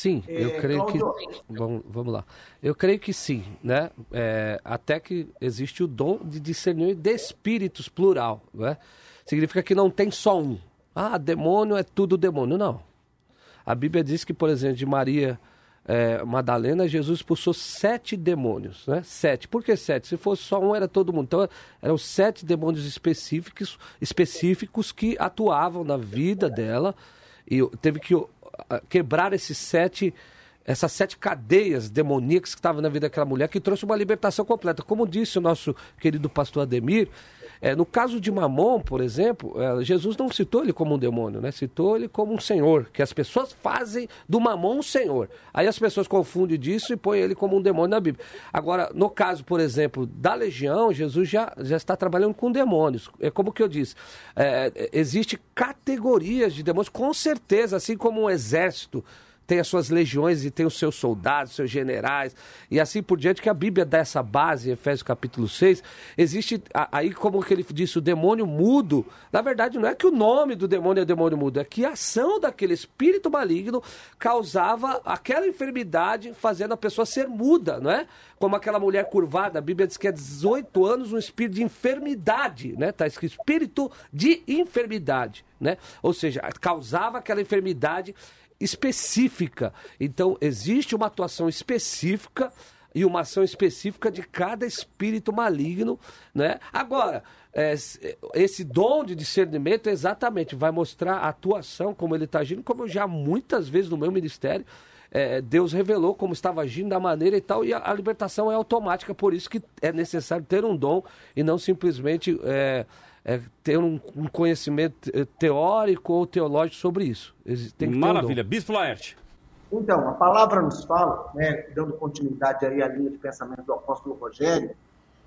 Sim, eu É, creio que. Cláudio- Vamos, lá. Eu creio que sim, né? É, até que existe o dom de discernir de espíritos plural, né? Significa que não tem só um. Ah, demônio é tudo demônio. Não. A Bíblia diz que, por exemplo, de Maria é, Madalena, Jesus expulsou sete demônios, né? Sete. Por que sete? Se fosse só um, era todo mundo. Então, eram sete demônios específicos, específicos que atuavam na vida dela e teve que quebrar esses sete essas sete cadeias demoníacas que estavam na vida daquela mulher, que trouxe uma libertação completa. Como disse o nosso querido pastor Ademir, É, no caso de Mamon, por exemplo, é, Jesus não citou ele como um demônio, né? citou ele como um senhor, que as pessoas fazem do Mamon um senhor. Aí as pessoas confundem disso e põem ele como um demônio na Bíblia. Agora, no caso, por exemplo, da legião, Jesus já, já está trabalhando com demônios. É como que eu disse, é, existe categorias de demônios, com certeza, assim como um exército tem as suas legiões e tem os seus soldados, seus generais, e assim por diante, que a Bíblia dá essa base, Efésios capítulo 6, existe, aí como que ele disse, o demônio mudo, na verdade não é que o nome do demônio é demônio mudo, é que a ação daquele espírito maligno causava aquela enfermidade, fazendo a pessoa ser muda, não é? Como aquela mulher curvada, a Bíblia diz que é 18 anos um espírito de enfermidade, né? Está escrito espírito de enfermidade, né? Ou seja, causava aquela enfermidade específica. Então, existe uma atuação específica e uma ação específica de cada espírito maligno, né? Agora, é, esse dom de discernimento exatamente vai mostrar a atuação, como ele está agindo, como eu já muitas vezes no meu ministério, é, Deus revelou como estava agindo da maneira e tal, e a, a, libertação é automática, por isso que é necessário ter um dom e não simplesmente é, é, ter um, um, conhecimento teórico ou teológico sobre isso. Maravilha. Um Bispo Laerte. Então, a palavra nos fala, né, dando continuidade aí à linha de pensamento do apóstolo Rogério,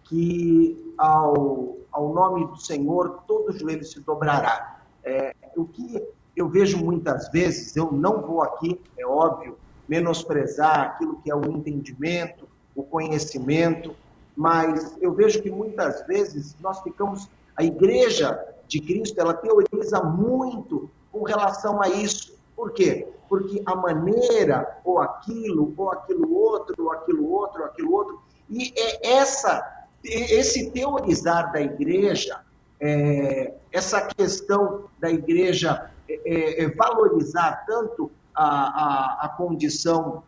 que ao, ao nome do Senhor todo joelho se dobrará. É, o que eu vejo muitas vezes, eu não vou aqui, é óbvio, menosprezar aquilo que é o entendimento, o conhecimento, mas eu vejo que muitas vezes nós ficamos a igreja de Cristo, ela teoriza muito com relação a isso. Por quê? Porque a maneira, ou aquilo, ou aquilo outro, ou aquilo outro, ou aquilo outro, e é essa, esse teorizar da igreja, é, essa questão da igreja é, é, é valorizar tanto a, a, a condição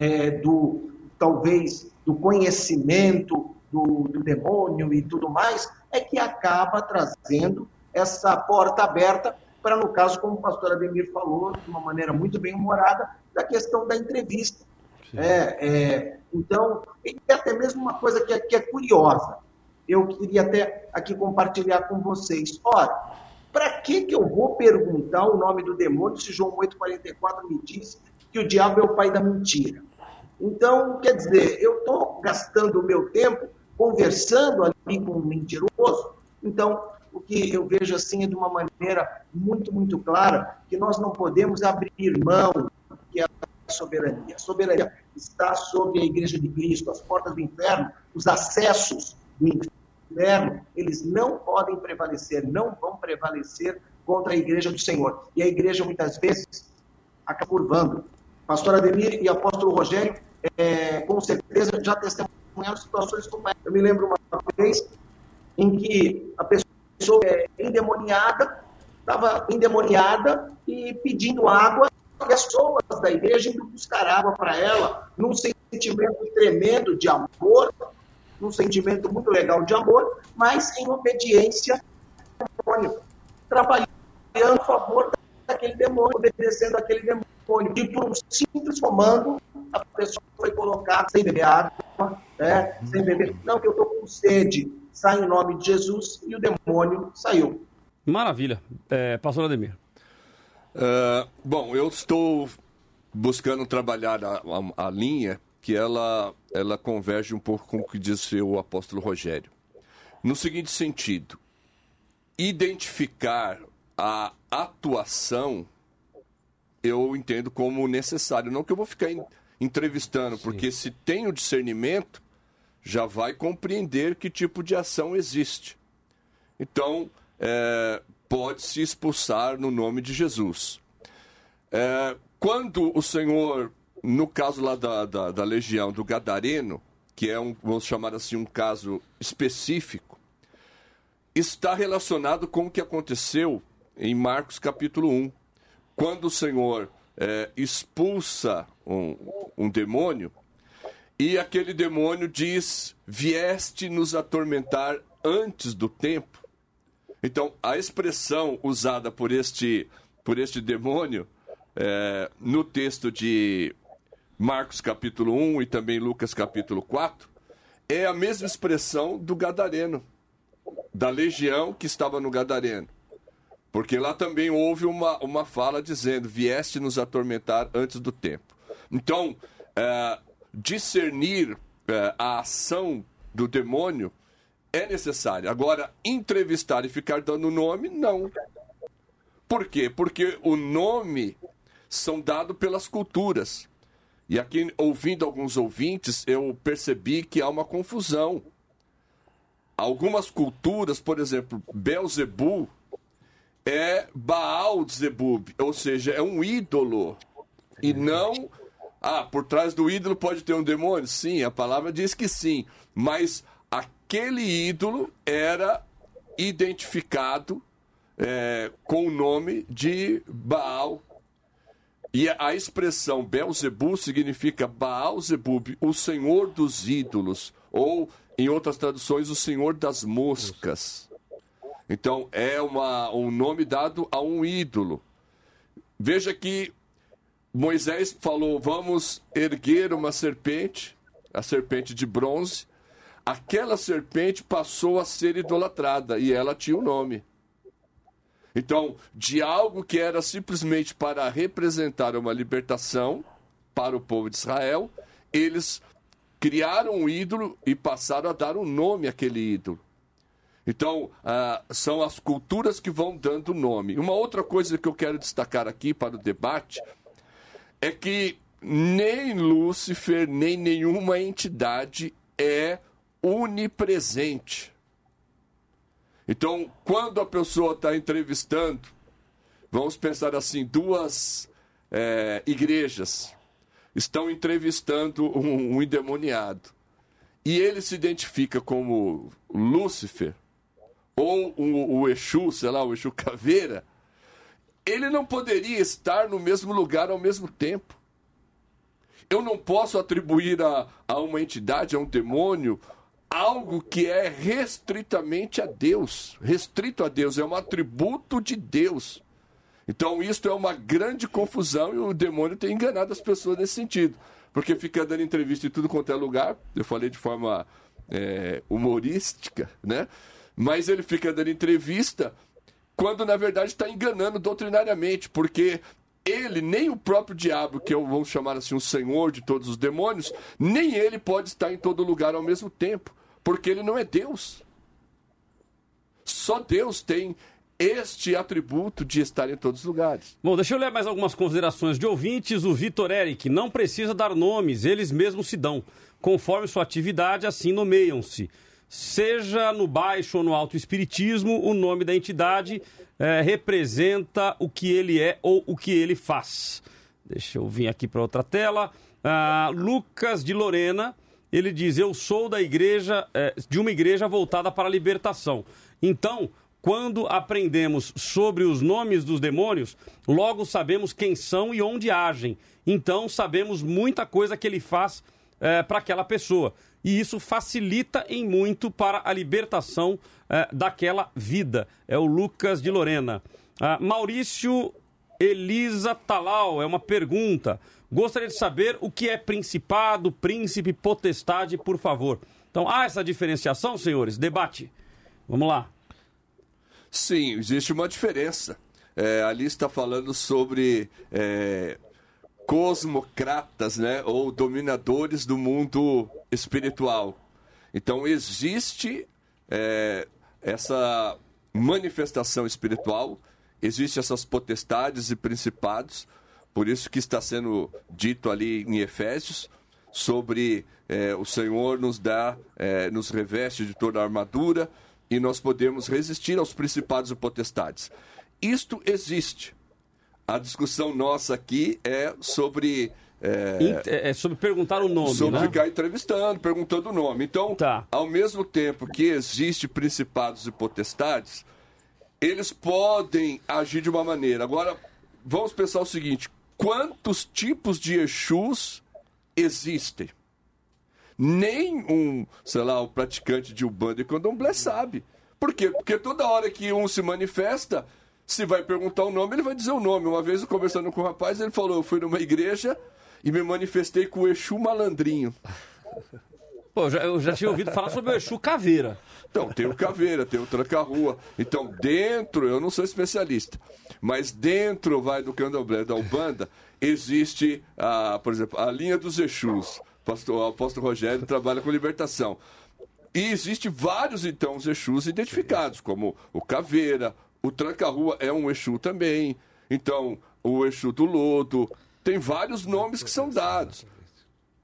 é, do, talvez, do conhecimento do, do demônio e tudo mais, é que acaba trazendo essa porta aberta para, no caso, como o pastor Ademir falou, de uma maneira muito bem humorada, da questão da entrevista. É, é, então, e até mesmo uma coisa que é, que é curiosa, eu queria até aqui compartilhar com vocês. Ora, para que, que eu vou perguntar o nome do demônio se João 8,44 me diz que o diabo é o pai da mentira? Então, quer dizer, eu estou gastando o meu tempo conversando ali com um mentiroso. Então, o que eu vejo assim é de uma maneira muito, muito clara que nós não podemos abrir mão que é a soberania. A soberania está sobre a Igreja de Cristo, as portas do inferno, os acessos do inferno, eles não podem prevalecer, não vão prevalecer contra a Igreja do Senhor. E a Igreja muitas vezes acaba curvando. Pastor Ademir e apóstolo Rogério, é, com certeza já testemunharam testemunharam situações como essa. Eu me lembro uma vez em que a pessoa é endemoniada, estava endemoniada e pedindo água, as pessoas da igreja indo buscar água para ela, num sentimento tremendo de amor, num sentimento muito legal de amor, mas em obediência ao demônio, trabalhando a favor daquele demônio, obedecendo aquele demônio. E por um simples comando, a pessoa foi colocada sem beber água, né, sem beber. Não, que eu estou com sede. Sai em nome de Jesus e o demônio saiu. Maravilha. É, pastor Ademir. Uh, bom, eu estou buscando trabalhar a, a, a, linha que ela, ela converge um pouco com o que disse o apóstolo Rogério. No seguinte sentido, identificar a atuação eu entendo como necessário. Não que eu vou ficar entrevistando, Sim. porque se tem o discernimento, já vai compreender que tipo de ação existe. Então, é, pode-se expulsar no nome de Jesus. É, quando o Senhor, no caso lá da, da, da legião do Gadareno, que é um, vamos chamar assim, um caso específico, está relacionado com o que aconteceu em Marcos capítulo 1, quando o Senhor é, expulsa um, um demônio e aquele demônio diz: Vieste nos atormentar antes do tempo. Então, a expressão usada por este, por este demônio é, no texto de Marcos capítulo 1 e também Lucas capítulo 4 é a mesma expressão do Gadareno. da legião que estava no Gadareno. Porque lá também houve uma, uma fala dizendo: vieste nos atormentar antes do tempo. Então, é, discernir é, a ação do demônio é necessário. Agora, entrevistar e ficar dando nome, não. Por quê? Porque o nome são dados pelas culturas. E aqui, ouvindo alguns ouvintes, eu percebi que há uma confusão. Algumas culturas, por exemplo, Belzebu é Baal Zebub, ou seja, é um ídolo. E não. Ah, por trás do ídolo pode ter um demônio? Sim, a palavra diz que sim. Mas aquele ídolo era identificado é, com o nome de Baal. E a expressão Belzebu significa Baal Zebub, o senhor dos ídolos, ou, em outras traduções, o senhor das moscas. Então, é uma, um nome dado a um ídolo. Veja que Moisés falou: vamos erguer uma serpente, a serpente de bronze. Aquela serpente passou a ser idolatrada e ela tinha o um nome. Então, de algo que era simplesmente para representar uma libertação para o povo de Israel, eles criaram um ídolo e passaram a dar um nome àquele ídolo. Então, ah, são as culturas que vão dando nome. Uma outra coisa que eu quero destacar aqui para o debate é que nem Lúcifer, nem nenhuma entidade é onipresente. Então, quando a pessoa está entrevistando, vamos pensar assim: duas é, igrejas estão entrevistando um, um endemoniado e ele se identifica como Lúcifer ou o, o Exu, sei lá, o Exu Caveira, ele não poderia estar no mesmo lugar ao mesmo tempo. Eu não posso atribuir a, a uma entidade, a um demônio, algo que é restritamente a Deus. Restrito a Deus, é um atributo de Deus. Então, isto é uma grande confusão e o demônio tem enganado as pessoas nesse sentido. Porque fica dando entrevista em tudo quanto é lugar, eu falei de forma é, humorística, né? Mas ele fica dando entrevista quando na verdade está enganando doutrinariamente, porque ele, nem o próprio diabo, que eu vou chamar assim o senhor de todos os demônios, nem ele pode estar em todo lugar ao mesmo tempo porque ele não é Deus. Só Deus tem este atributo de estar em todos os lugares. Bom, deixa eu ler mais algumas considerações de ouvintes. O Vitor Eric não precisa dar nomes, eles mesmos se dão. Conforme sua atividade, assim nomeiam-se. Seja no baixo ou no alto espiritismo, o nome da entidade é, representa o que ele é ou o que ele faz. Deixa eu vir aqui para outra tela. Ah, Lucas de Lorena ele diz: Eu sou da igreja, é, de uma igreja voltada para a libertação. Então, quando aprendemos sobre os nomes dos demônios, logo sabemos quem são e onde agem. Então, sabemos muita coisa que ele faz é, para aquela pessoa. E isso facilita em muito para a libertação é, daquela vida. É o Lucas de Lorena. Ah, Maurício Elisa Talau, é uma pergunta. Gostaria de saber o que é principado, príncipe, potestade, por favor. Então, há essa diferenciação, senhores? Debate. Vamos lá. Sim, existe uma diferença. É, ali está falando sobre é, cosmocratas, né? Ou dominadores do mundo espiritual. Então, existe é, essa manifestação espiritual, existe essas potestades e principados por isso que está sendo dito ali em Efésios sobre é, o Senhor nos dá, é, nos reveste de toda a armadura e nós podemos resistir aos principados e potestades. Isto existe. A discussão nossa aqui é sobre é, é, sobre perguntar o nome, Sobre né? ficar entrevistando, perguntando o nome. Então, tá. ao mesmo tempo que existe principados e potestades, eles podem agir de uma maneira. Agora, vamos pensar o seguinte: quantos tipos de Exus existem. Nem um, sei lá, um praticante de Ubanda e Candomblé sabe. Por quê? Porque toda hora que um se manifesta, se vai perguntar o nome, ele vai dizer o nome. Uma vez eu conversando com um rapaz, ele falou: Eu fui numa igreja e me manifestei com o Exu malandrinho. Pô, eu já, eu já tinha ouvido falar sobre o Exu Caveira. Então, tem o Caveira, tem o Tranca-Rua. Então, dentro, eu não sou especialista, mas dentro, vai, do candomblé, da Ubanda, existe, a, por exemplo, a linha dos Exus. Pastor, o apóstolo Rogério trabalha com libertação. E existe vários, então, os Exus identificados, como o Caveira, o Tranca-Rua é um Exu também. Então, o Exu do Lodo. Tem vários nomes que são dados.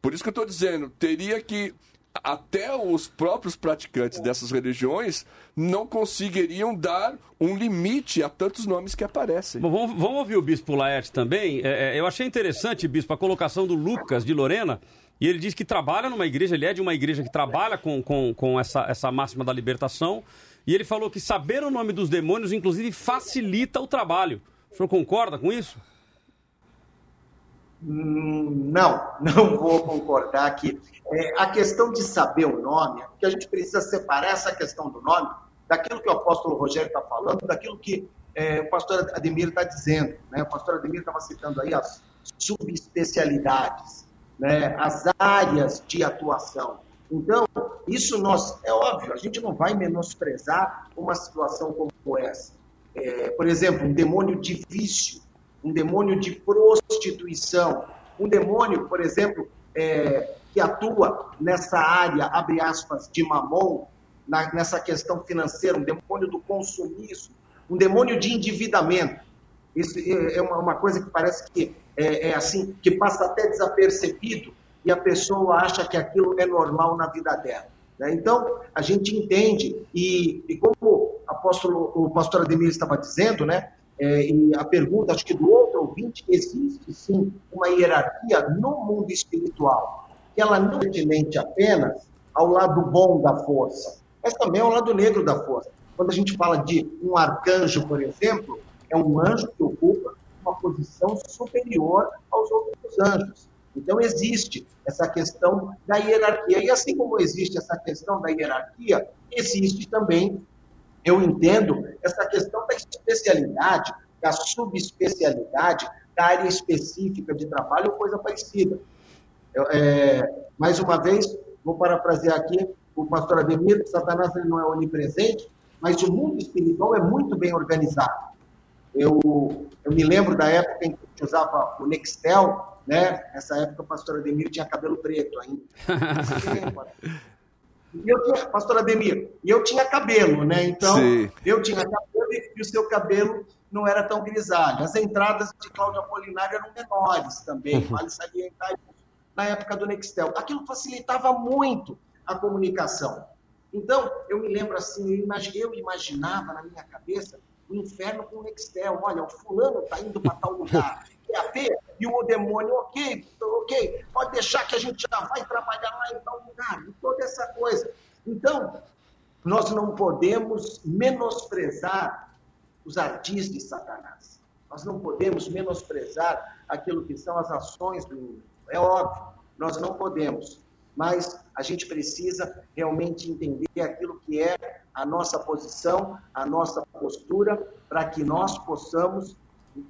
Por isso que eu estou dizendo, teria que até os próprios praticantes dessas religiões não conseguiriam dar um limite a tantos nomes que aparecem. Bom, vamos, vamos ouvir o Bispo Laerte também. É, é, eu achei interessante, Bispo, a colocação do Lucas de Lorena. E ele diz que trabalha numa igreja, ele é de uma igreja que trabalha com, com, com essa, essa máxima da libertação. E ele falou que saber o nome dos demônios, inclusive, facilita o trabalho. O senhor concorda com isso? Não, não vou concordar que é, a questão de saber o nome, que a gente precisa separar essa questão do nome daquilo que o apóstolo Rogério está falando, daquilo que é, o pastor Ademir está dizendo. Né? O pastor Ademir estava citando aí as subespecialidades, né? as áreas de atuação. Então, isso nós, é óbvio, a gente não vai menosprezar uma situação como essa. É, por exemplo, um demônio de vício, um demônio de prostituição, um demônio, por exemplo, é, que atua nessa área, abre aspas, de mamon, na, nessa questão financeira, um demônio do consumismo, um demônio de endividamento. Isso é uma, uma coisa que parece que é, é assim, que passa até desapercebido e a pessoa acha que aquilo é normal na vida dela. né? Então, a gente entende, e, e como o, apóstolo, o pastor Ademir estava dizendo, né, é, e a pergunta, acho que do outro ouvinte, existe sim uma hierarquia no mundo espiritual, que ela não é pertinente apenas ao lado bom da força, mas também ao lado negro da força. Quando a gente fala de um arcanjo, por exemplo, é um anjo que ocupa uma posição superior aos outros anjos. Então, existe essa questão da hierarquia. E assim como existe essa questão da hierarquia, existe também, eu entendo, essa questão da especialidade, da subespecialidade, da área específica de trabalho ou coisa parecida. Eu, é, mais uma vez, vou parafrasear aqui o pastor Ademir, Satanás ele não é onipresente, mas o mundo espiritual é muito bem organizado. Eu, eu me lembro da época em que a gente usava o Nextel, né? Nessa época o pastor Ademir tinha cabelo preto ainda. E eu tinha, pastor Ademir, e eu tinha cabelo, né? Então, Sim. eu tinha cabelo e o seu cabelo não era tão grisalho. As entradas de Cláudio Apolinário eram menores também, vale salientar na época do Nextel. Aquilo facilitava muito a comunicação. Então, eu me lembro assim, eu, imag- eu imaginava na minha cabeça o inferno com o Nextel. Olha, o fulano está indo para tal lugar. A ver, e o demônio, ok, ok, pode deixar que a gente já vai trabalhar lá em tal lugar, e toda essa coisa. Então, nós não podemos menosprezar os ardis de Satanás. Nós não podemos menosprezar aquilo que são as ações do inimigo. É óbvio, nós não podemos. Mas a gente precisa realmente entender aquilo que é a nossa posição, a nossa postura, para que nós possamos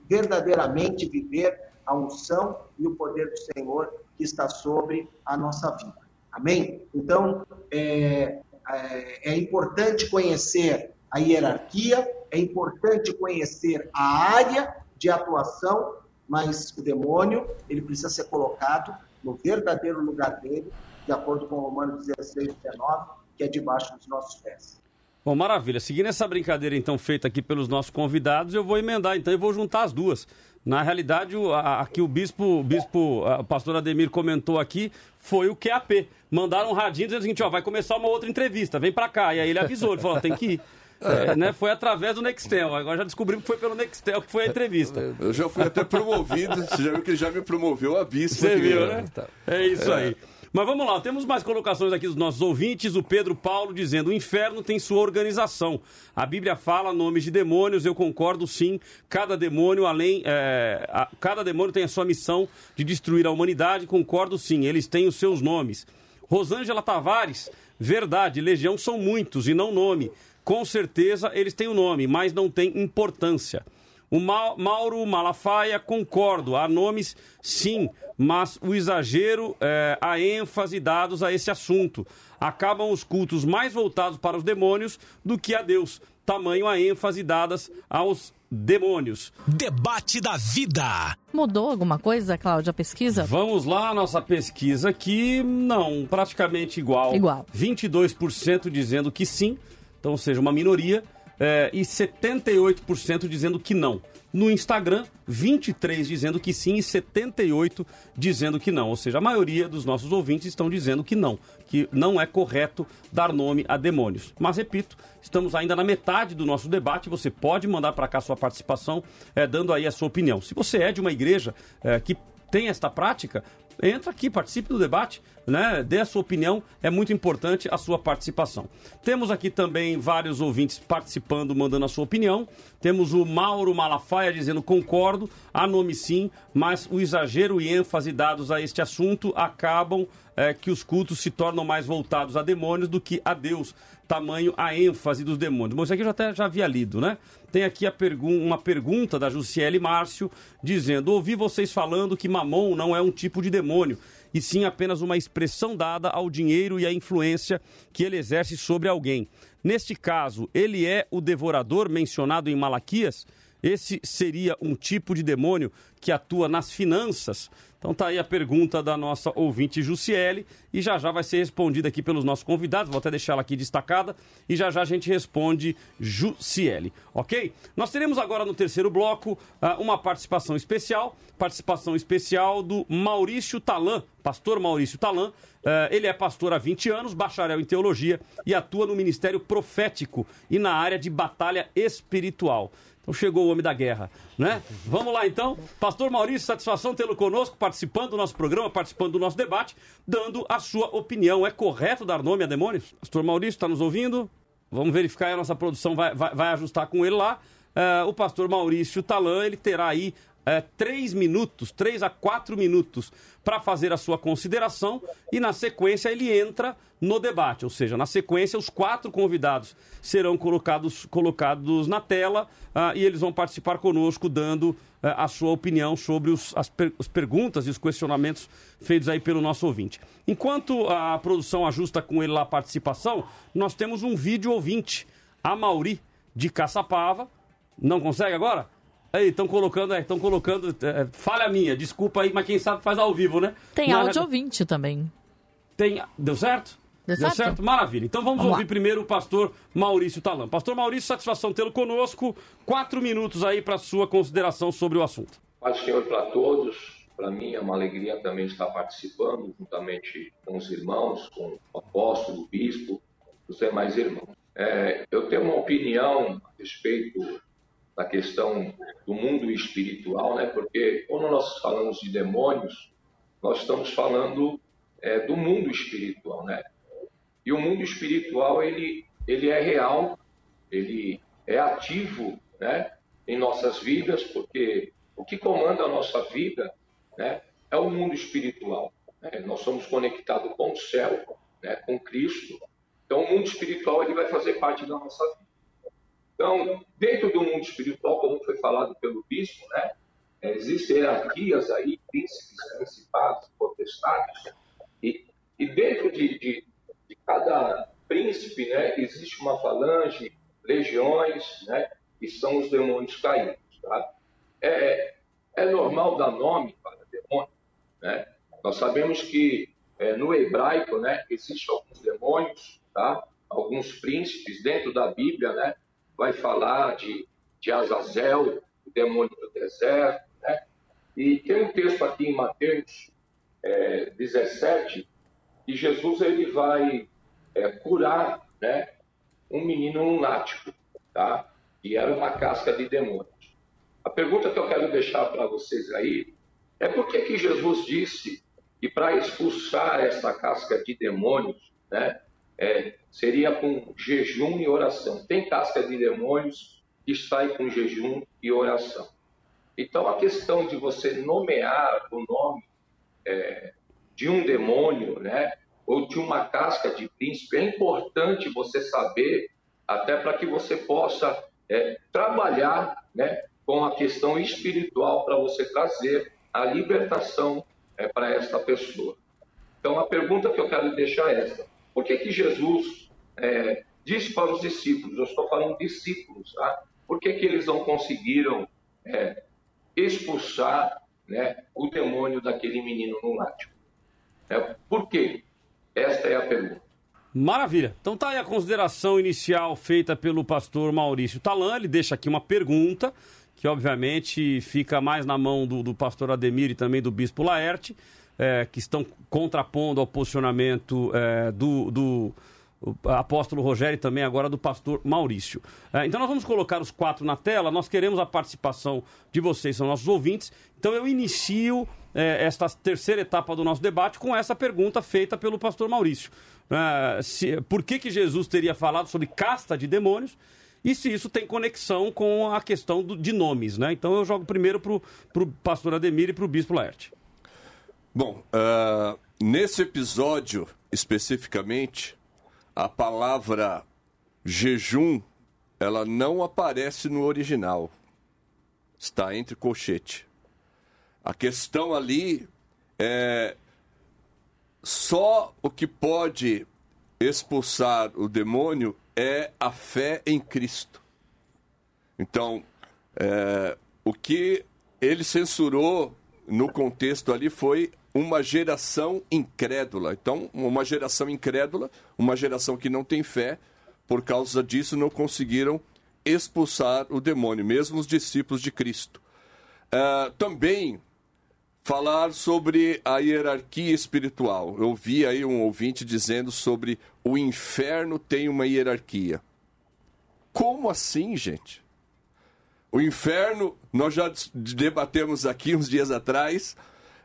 verdadeiramente viver a unção e o poder do Senhor que está sobre a nossa vida. Amém? Então, é, é, é importante conhecer a hierarquia, é importante conhecer a área de atuação, mas o demônio, ele precisa ser colocado no verdadeiro lugar dele, de acordo com Romanos 16, 19, que é debaixo dos nossos pés. Bom, maravilha. Seguindo essa brincadeira, então, feita aqui pelos nossos convidados, eu vou emendar, então, e vou juntar as duas. Na realidade, o, a, aqui o bispo, o bispo, o pastor Ademir comentou aqui, foi o QAP. Mandaram um radinho dizendo o seguinte, ó, vai começar uma outra entrevista, vem pra cá. E aí ele avisou, ele falou, ó, tem que ir. É, né, foi através do Nextel. Agora já descobrimos que foi pelo Nextel que foi a entrevista. Eu já fui até promovido, você já viu que ele já me promoveu a bispo. Você viu, né? É isso aí. Mas vamos lá, temos mais colocações aqui dos nossos ouvintes. O Pedro Paulo dizendo: o inferno tem sua organização. A Bíblia fala nomes de demônios, eu concordo sim. Cada demônio, além. é, a- cada demônio tem a sua missão de destruir a humanidade, concordo sim. Eles têm os seus nomes. Rosângela Tavares, verdade, legião são muitos e não nome. Com certeza eles têm o nome, mas não têm importância. O Ma Mauro Malafaia, concordo. Há nomes, sim, mas o exagero, é, a ênfase dados a esse assunto. Acabam os cultos mais voltados para os demônios do que a Deus. Tamanho a ênfase dadas aos demônios. Debate da vida. Mudou alguma coisa, Cláudia, a pesquisa? Vamos lá, nossa pesquisa aqui, não, praticamente igual. Igual. 22% dizendo que sim, então, ou seja, uma minoria, é, e 78% dizendo que não. No Instagram, 23 dizendo que sim e 78 dizendo que não. Ou seja, a maioria dos nossos ouvintes estão dizendo que não, que não é correto dar nome a demônios. Mas repito, estamos ainda na metade do nosso debate. Você pode mandar para cá sua participação, é, dando aí a sua opinião. Se você é de uma igreja é, que tem esta prática, entra aqui, participe do debate, né? Dê a sua opinião, é muito importante a sua participação. Temos aqui também vários ouvintes participando, mandando a sua opinião. Temos o Mauro Malafaia dizendo concordo, há nome sim, mas o exagero e ênfase dados a este assunto acabam é, que os cultos se tornam mais voltados a demônios do que a Deus. Tamanho a ênfase dos demônios. Bom, isso aqui eu já até já havia lido, né? Tem aqui pergu uma pergunta da Jussiele Márcio dizendo: Ouvi vocês falando que mamon não é um tipo de demônio, e sim apenas uma expressão dada ao dinheiro e à influência que ele exerce sobre alguém. Neste caso, ele é o devorador mencionado em Malaquias? Esse seria um tipo de demônio que atua nas finanças? Então tá aí a pergunta da nossa ouvinte Jussiele e já já vai ser respondida aqui pelos nossos convidados, vou até deixar ela aqui destacada e já já a gente responde Jussiele, ok? Nós teremos agora no terceiro bloco ah, uma participação especial, participação especial do Maurício Talan, pastor Maurício Talan, Uh, ele é pastor há 20 anos, bacharel em teologia e atua no ministério profético e na área de batalha espiritual. Então chegou o homem da guerra, né? Vamos lá então. Pastor Maurício, satisfação tê-lo conosco, participando do nosso programa, participando do nosso debate, dando a sua opinião. É correto dar nome a demônios? Pastor Maurício, está nos ouvindo? Vamos verificar, a nossa produção vai, vai, vai ajustar com ele lá. Uh, o pastor Maurício Talan, ele terá aí é, três minutos, três a quatro minutos, para fazer a sua consideração e, na sequência, ele entra no debate. Ou seja, na sequência, os quatro convidados serão colocados, colocados na tela uh, e eles vão participar conosco, dando uh, a sua opinião sobre os, as, per as perguntas e os questionamentos feitos aí pelo nosso ouvinte. Enquanto a produção ajusta com ele lá a participação, nós temos um vídeo ouvinte, a Mauri de Caçapava. Não consegue agora? Aí, estão colocando, estão é, colocando. É, falha minha, desculpa aí, mas quem sabe faz ao vivo, né? Tem Na... áudio ouvinte também. Tem. Deu certo? Deu, Deu certo? certo? Maravilha. Então vamos, vamos ouvir lá. primeiro o pastor Maurício Talam. Pastor Maurício, satisfação tê-lo conosco. Quatro minutos aí para sua consideração sobre o assunto. Paz Senhor para todos. Para mim é uma alegria também estar participando, juntamente com os irmãos, com o apóstolo, o bispo, os demais irmãos. É, eu tenho uma opinião a respeito da questão do mundo espiritual, né? Porque quando nós falamos de demônios, nós estamos falando é, do mundo espiritual, né? E o mundo espiritual ele ele é real, ele é ativo, né? Em nossas vidas, porque o que comanda a nossa vida, né? É o mundo espiritual. Né? Nós somos conectados com o céu, né? Com Cristo. Então o mundo espiritual ele vai fazer parte da nossa vida. Então, dentro do mundo espiritual, como foi falado pelo bispo, né, é, existem hierarquias aí, príncipes, principados, potestades, e, e dentro de, de, de, cada príncipe né, existe uma falange, legiões, né, que são os demônios caídos. Tá? É, é normal dar nome para demônio. Né? Nós sabemos que é, no hebraico né, existem alguns demônios, tá? alguns príncipes dentro da Bíblia, né? Vai falar de, de Azazel, o demônio do deserto, né? E tem um texto aqui em Mateus é, 17 que Jesus ele vai é, curar, né? Um menino lunático, tá? E era uma casca de demônios. A pergunta que eu quero deixar para vocês aí é por que que Jesus disse que para expulsar essa casca de demônios, né? É, seria com jejum e oração. Tem casca de demônios que sai com jejum e oração. Então, a questão de você nomear o nome é, de um demônio, né, ou de uma casca de príncipe, é importante você saber, até para que você possa é, trabalhar né, com a questão espiritual para você trazer a libertação é, para esta pessoa. Então, a pergunta que eu quero deixar é essa: por que, que Jesus é, disse para os discípulos, eu estou falando discípulos, tá? por que, que eles não conseguiram é, expulsar né, o demônio daquele menino lunático? É, por quê? Esta é a pergunta. Maravilha. Então tá aí a consideração inicial feita pelo pastor Maurício Talan. Ele deixa aqui uma pergunta, que obviamente fica mais na mão do, do pastor Ademir e também do bispo Laerte, é, que estão contrapondo ao posicionamento é, do, do apóstolo Rogério e também agora do pastor Maurício. É, então nós vamos colocar os quatro na tela, nós queremos a participação de vocês, são nossos ouvintes. Então eu inicio é, esta terceira etapa do nosso debate com essa pergunta feita pelo pastor Maurício. É, se, por que, que Jesus teria falado sobre casta de demônios e se isso tem conexão com a questão do, de nomes, né? Então eu jogo primeiro para o pastor Ademir e para o bispo Laerte. Bom, uh, nesse episódio especificamente, a palavra jejum ela não aparece no original. Está entre colchete. A questão ali é só o que pode expulsar o demônio é a fé em Cristo. Então, é, o que ele censurou no contexto ali foi uma geração incrédula. Então, uma geração incrédula, uma geração que não tem fé, por causa disso não conseguiram expulsar o demônio, mesmo os discípulos de Cristo. Uh, também falar sobre a hierarquia espiritual. Eu vi aí um ouvinte dizendo sobre o inferno tem uma hierarquia. Como assim, gente? O inferno, nós já debatemos aqui uns dias atrás,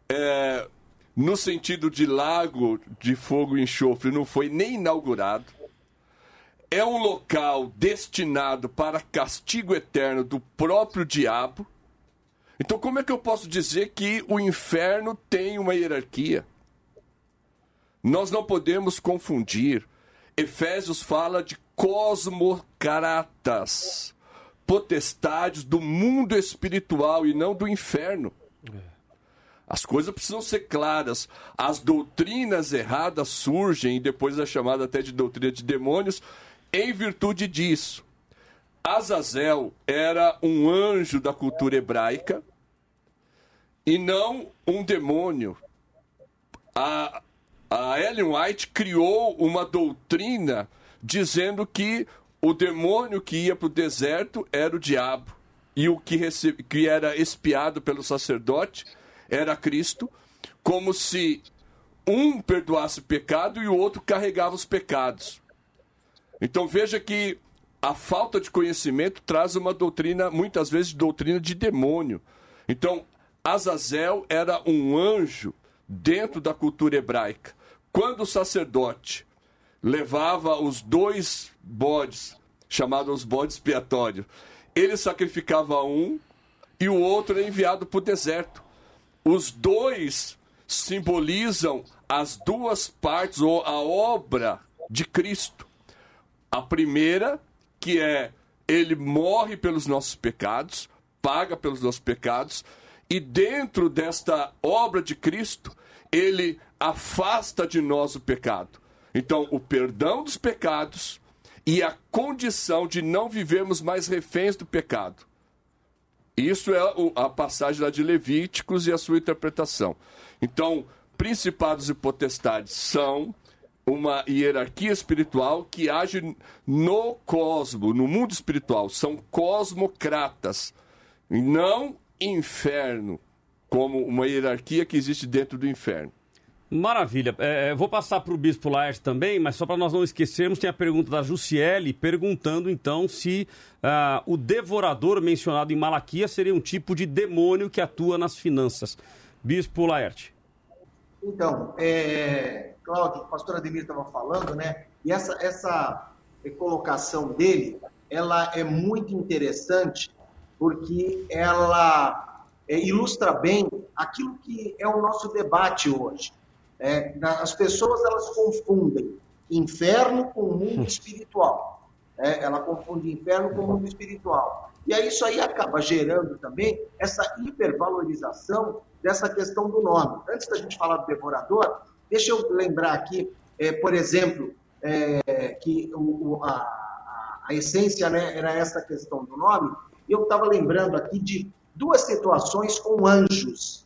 é, no sentido de lago de fogo e enxofre, não foi nem inaugurado. É um local destinado para castigo eterno do próprio diabo então, como é que eu posso dizer que o inferno tem uma hierarquia? Nós não podemos confundir. Efésios fala de cosmocratas, potestades do mundo espiritual e não do inferno. As coisas precisam ser claras. As doutrinas erradas surgem, e depois é chamada até de doutrina de demônios, em virtude disso. Azazel era um anjo da cultura hebraica, e não um demônio. A, a Ellen White criou uma doutrina dizendo que o demônio que ia para o deserto era o diabo e o que, recebe, que era espiado pelo sacerdote era Cristo, como se um perdoasse pecado e o outro carregava os pecados. Então veja que a falta de conhecimento traz uma doutrina, muitas vezes, doutrina de demônio. Então, Azazel era um anjo dentro da cultura hebraica. Quando o sacerdote levava os dois bodes, chamados os bodes expiatórios, ele sacrificava um e o outro é enviado para o deserto. Os dois simbolizam as duas partes ou a obra de Cristo. A primeira, que é ele morre pelos nossos pecados, paga pelos nossos pecados, e dentro desta obra de Cristo, ele afasta de nós o pecado. Então, o perdão dos pecados e a condição de não vivermos mais reféns do pecado. Isso é a passagem lá de Levíticos e a sua interpretação. Então, principados e potestades são uma hierarquia espiritual que age no cosmo, no mundo espiritual. São cosmocratas, não inferno como uma hierarquia que existe dentro do inferno. Maravilha. É, vou passar para o Bispo Laerte também, mas só para nós não esquecermos, tem a pergunta da Jussiele perguntando então se uh, o devorador mencionado em Malaquias seria um tipo de demônio que atua nas finanças. Bispo Laerte. Então, é, Cláudio, o pastor Ademir estava falando, né? E essa, essa colocação dele, ela é muito interessante porque ela é, ilustra bem aquilo que é o nosso debate hoje. É, as pessoas elas confundem inferno com mundo espiritual. É, ela confunde inferno com mundo espiritual. E aí isso aí acaba gerando também essa hipervalorização dessa questão do nome. Antes da gente falar do devorador, deixa eu lembrar aqui, é, por exemplo, é, que o, o, a, a, essência né, era essa questão do nome. Eu estava lembrando aqui de duas situações com anjos.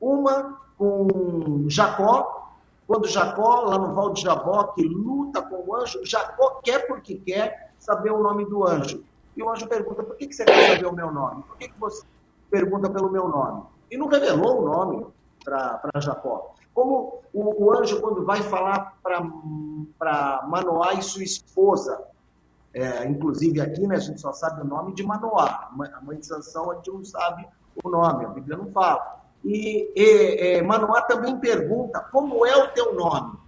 Uma com Jacó, quando Jacó, lá no Val de Jabó, que luta com o anjo, Jacó quer porque quer saber o nome do anjo. E o anjo pergunta: por que, você quer saber o meu nome? Por que, que você pergunta pelo meu nome? E não revelou o nome para Jacó. Como o, o, anjo, quando vai falar para Manoá e sua esposa, é, inclusive aqui né, a gente só sabe o nome de Manoá, a mãe de Sansão a gente não sabe o nome, a Bíblia não fala. E, e é, Manoá também pergunta: como é o teu nome?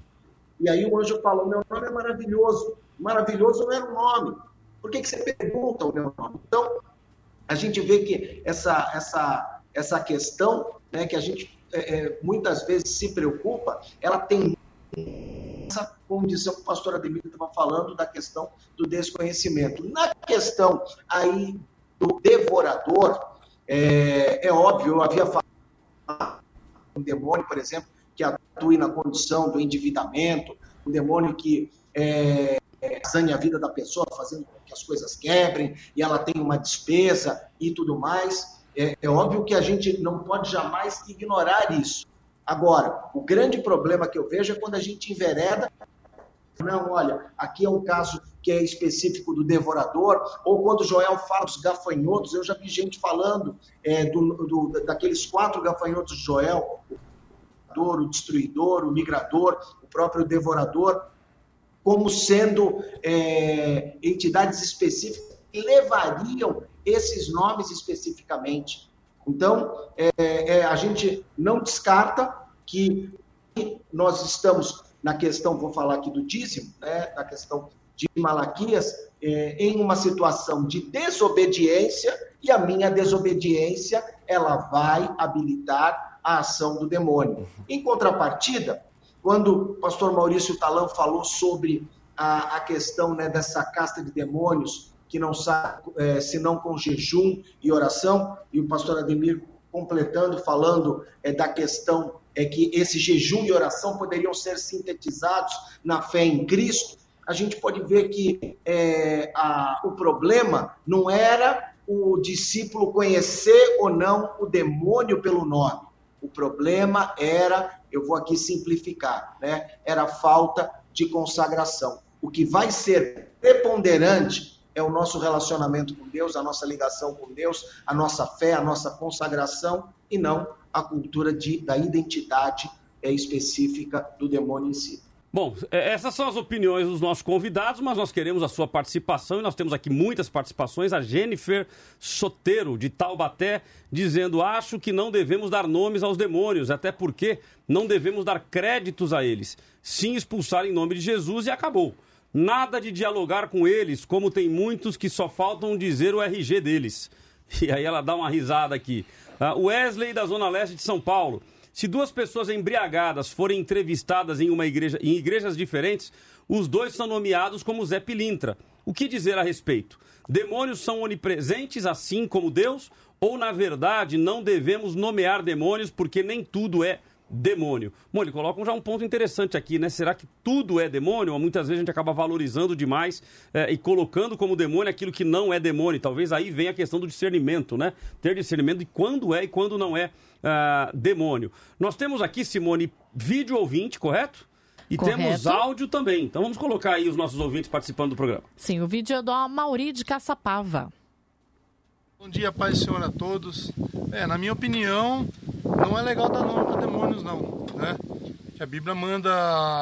E aí o anjo falou: meu nome é maravilhoso. Maravilhoso não era o nome. Por que, que você pergunta o meu nome? Então, a gente vê que essa, essa, essa questão né, que a gente é, é, muitas vezes se preocupa, ela tem essa condição que o pastor Ademir estava falando da questão do desconhecimento. Na questão aí do devorador, é, é óbvio, eu havia falado um demônio, por exemplo, que atua na condição do endividamento, um demônio que é, zanha a vida da pessoa, fazendo com que as coisas quebrem, e ela tem uma despesa e tudo mais. É, é óbvio que a gente não pode jamais ignorar isso. Agora, o grande problema que eu vejo é quando a gente envereda. Não, olha, aqui é um caso que é específico do devorador, ou quando Joel fala dos gafanhotos, eu já vi gente falando é, do, do, daqueles quatro gafanhotos de Joel, o destruidor, o migrador, o próprio devorador como sendo é, entidades específicas que levariam esses nomes especificamente. Então, é, é, a gente não descarta que nós estamos na questão, vou falar aqui do dízimo, né, na questão de Malaquias, é, em uma situação de desobediência, e a minha desobediência, ela vai habilitar a ação do demônio. Em contrapartida, quando o pastor Maurício Talão falou sobre a, a questão né, dessa casta de demônios que não sai é, senão com jejum e oração, e o pastor Ademir completando, falando é, da questão é que esse jejum e oração poderiam ser sintetizados na fé em Cristo, a gente pode ver que é, a, o problema não era o discípulo conhecer ou não o demônio pelo nome. O problema era eu vou aqui simplificar, né? Era a falta de consagração. O que vai ser preponderante é o nosso relacionamento com Deus, a nossa ligação com Deus, a nossa fé, a nossa consagração e não a cultura de, da identidade é, específica do demônio em si. Bom, é, essas são as opiniões dos nossos convidados, mas nós queremos a sua participação e nós temos aqui muitas participações. A Jennifer Soteiro, de Taubaté, dizendo: Acho que não devemos dar nomes aos demônios, até porque não devemos dar créditos a eles. Sim, expulsar em nome de Jesus e acabou. Nada de dialogar com eles, como tem muitos que só faltam dizer o RG deles. E aí ela dá uma risada aqui. Uh, Wesley, da Zona Leste de São Paulo. Se duas pessoas embriagadas forem entrevistadas em uma igreja, em igrejas diferentes, os dois são nomeados como Zé Pilintra. O que dizer a respeito? Demônios são onipresentes assim como Deus? Ou, na verdade, não devemos nomear demônios porque nem tudo é demônio. Bom, ele coloca já um ponto interessante aqui, né? Será que tudo é demônio? Ou muitas vezes a gente acaba valorizando demais é, e colocando como demônio aquilo que não é demônio. Talvez aí venha a questão do discernimento, né? Ter discernimento de quando é e quando não é uh, demônio. Nós temos aqui, Simone, vídeo ouvinte, correto? E correto. temos áudio também. Então vamos colocar aí os nossos ouvintes participando do programa. Sim, o vídeo é do Mauri de Caçapava. Bom dia, Pai e Senhor a todos. É, na minha opinião, não é legal dar nome para demônios, não. Né? Que a Bíblia manda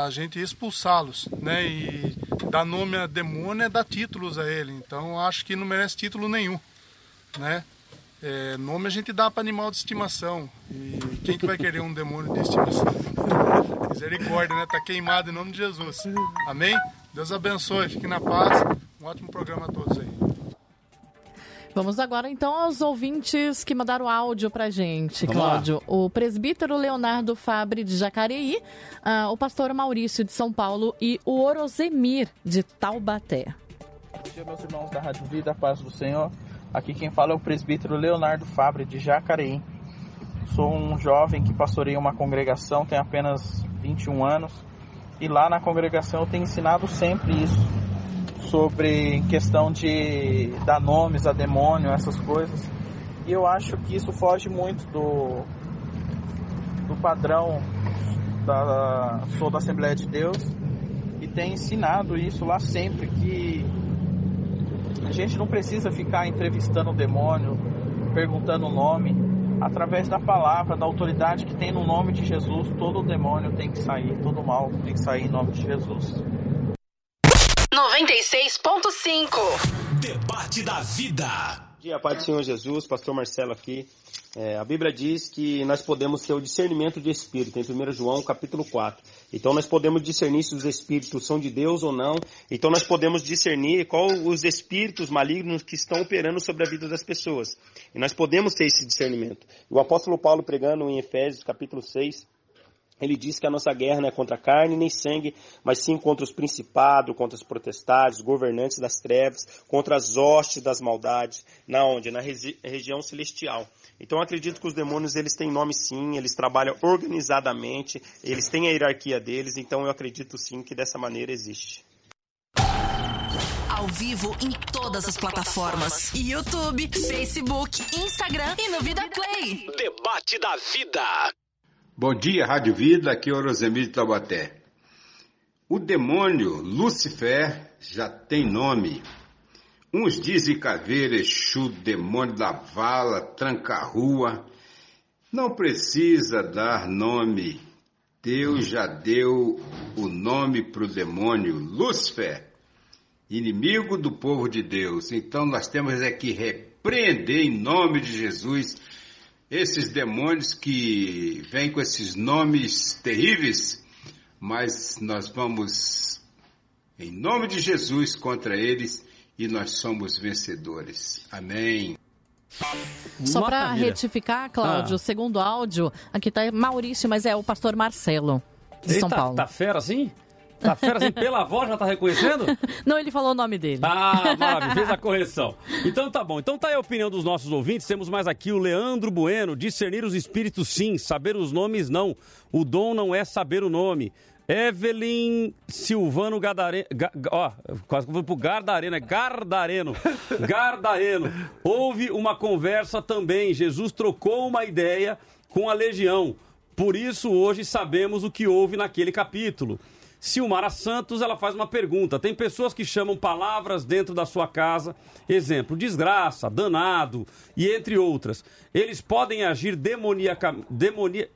a gente expulsá-los, né? E dar nome a demônio é dar títulos a ele. Então, acho que não merece título nenhum, né? É, nome a gente dá para animal de estimação. E quem que vai querer um demônio de estimação? Misericórdia, né? Tá queimado em nome de Jesus. Amém? Deus abençoe, fique na paz. Um ótimo programa a todos aí. Vamos agora então aos ouvintes que mandaram áudio pra gente, Vamos Cláudio. Lá. O presbítero Leonardo Fabre de Jacareí, uh, o pastor Maurício de São Paulo e o Orozemir de Taubaté. dia, meus irmãos da Rádio Vida, a paz do Senhor. Aqui quem fala é o presbítero Leonardo Fabre, de Jacareí. Sou um jovem que pastoreia uma congregação, tenho apenas 21 anos. E lá na congregação eu tenho ensinado sempre isso, sobre questão de dar nomes a demônio, essas coisas. E eu acho que isso foge muito do, do padrão da sou da Assembleia de Deus e tem ensinado isso lá sempre que a gente não precisa ficar entrevistando o demônio, perguntando o nome. Através da palavra, da autoridade que tem no nome de Jesus, todo demônio tem que sair, todo mal tem que sair em nome de Jesus. 96.5 Debate da Vida. Bom dia, Pai do Senhor Jesus, Pastor Marcelo aqui. É, a Bíblia diz que nós podemos ter o discernimento de espírito, em 1 João capítulo 4. Então nós podemos discernir se os espíritos são de Deus ou não. Então nós podemos discernir qual os espíritos malignos que estão operando sobre a vida das pessoas. E nós podemos ter esse discernimento. O apóstolo Paulo pregando em Efésios capítulo 6, ele diz que a nossa guerra não é contra carne nem sangue, mas sim contra os principados, contra os protestados, governantes das trevas, contra as hostes das maldades, na onde? Na regi região celestial. Então eu acredito que os demônios eles têm nome sim, eles trabalham organizadamente, eles têm a hierarquia deles, então eu acredito sim que dessa maneira existe. Ao vivo em todas as plataformas: YouTube, Facebook, Instagram e no Vida Play. Debate da Vida. Bom dia, Rádio Vida, aqui é o Rosemir de Taubaté. O demônio Lucifer já tem nome. Uns dizem caveira, Exu, demônio da vala, tranca-rua. Não precisa dar nome. Deus já deu o nome para o demônio Lúcifer, inimigo do povo de Deus. Então nós temos é que repreender em nome de Jesus esses demônios que vêm com esses nomes terríveis, mas nós vamos, em nome de Jesus, contra eles e nós somos vencedores. Amém. Só para retificar, Cláudio, Ah. segundo áudio, aqui tá Maurício, mas é o pastor Marcelo, de São Eita, Paulo. Tá fera assim? Tá fera assim? Pela voz já tá reconhecendo? Não, ele falou o nome dele. Ah, maravilha, fez a correção. Então tá bom. Então tá aí a opinião dos nossos ouvintes. Temos mais aqui o Leandro Bueno. Discernir os espíritos sim, saber os nomes não. O dom não é saber o nome. Evelyn Silvano Gadareno. Ga, ó, quase que vou pro Gardareno, é Gardareno. Gardareno. Houve uma conversa também. Jesus trocou uma ideia com a legião. Por isso, hoje sabemos o que houve naquele capítulo. Silmara Santos, ela faz uma pergunta. Tem pessoas que chamam palavras dentro da sua casa, exemplo, desgraça, danado e entre outras. Eles podem agir demoniaca, demonia,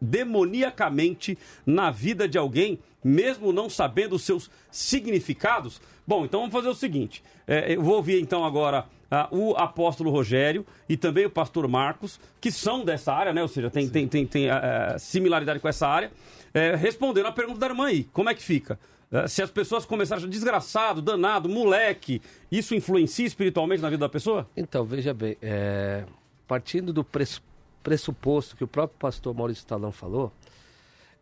demoniacamente na vida de alguém, mesmo não sabendo os seus significados? Bom, então vamos fazer o seguinte. É, eu vou ouvir então agora ah, o apóstolo Rogério e também o pastor Marcos, que são dessa área, né? Ou seja, tem, tem, tem, tem ah, ah, similaridade com essa área, é, respondendo a pergunta da irmã aí. Como é que fica? Ah, Se as pessoas começarem a achar desgraçado, danado, moleque, isso influencia espiritualmente na vida da pessoa? Então, veja bem, é, partindo do pres- pressuposto que o próprio pastor Maurício Talão falou,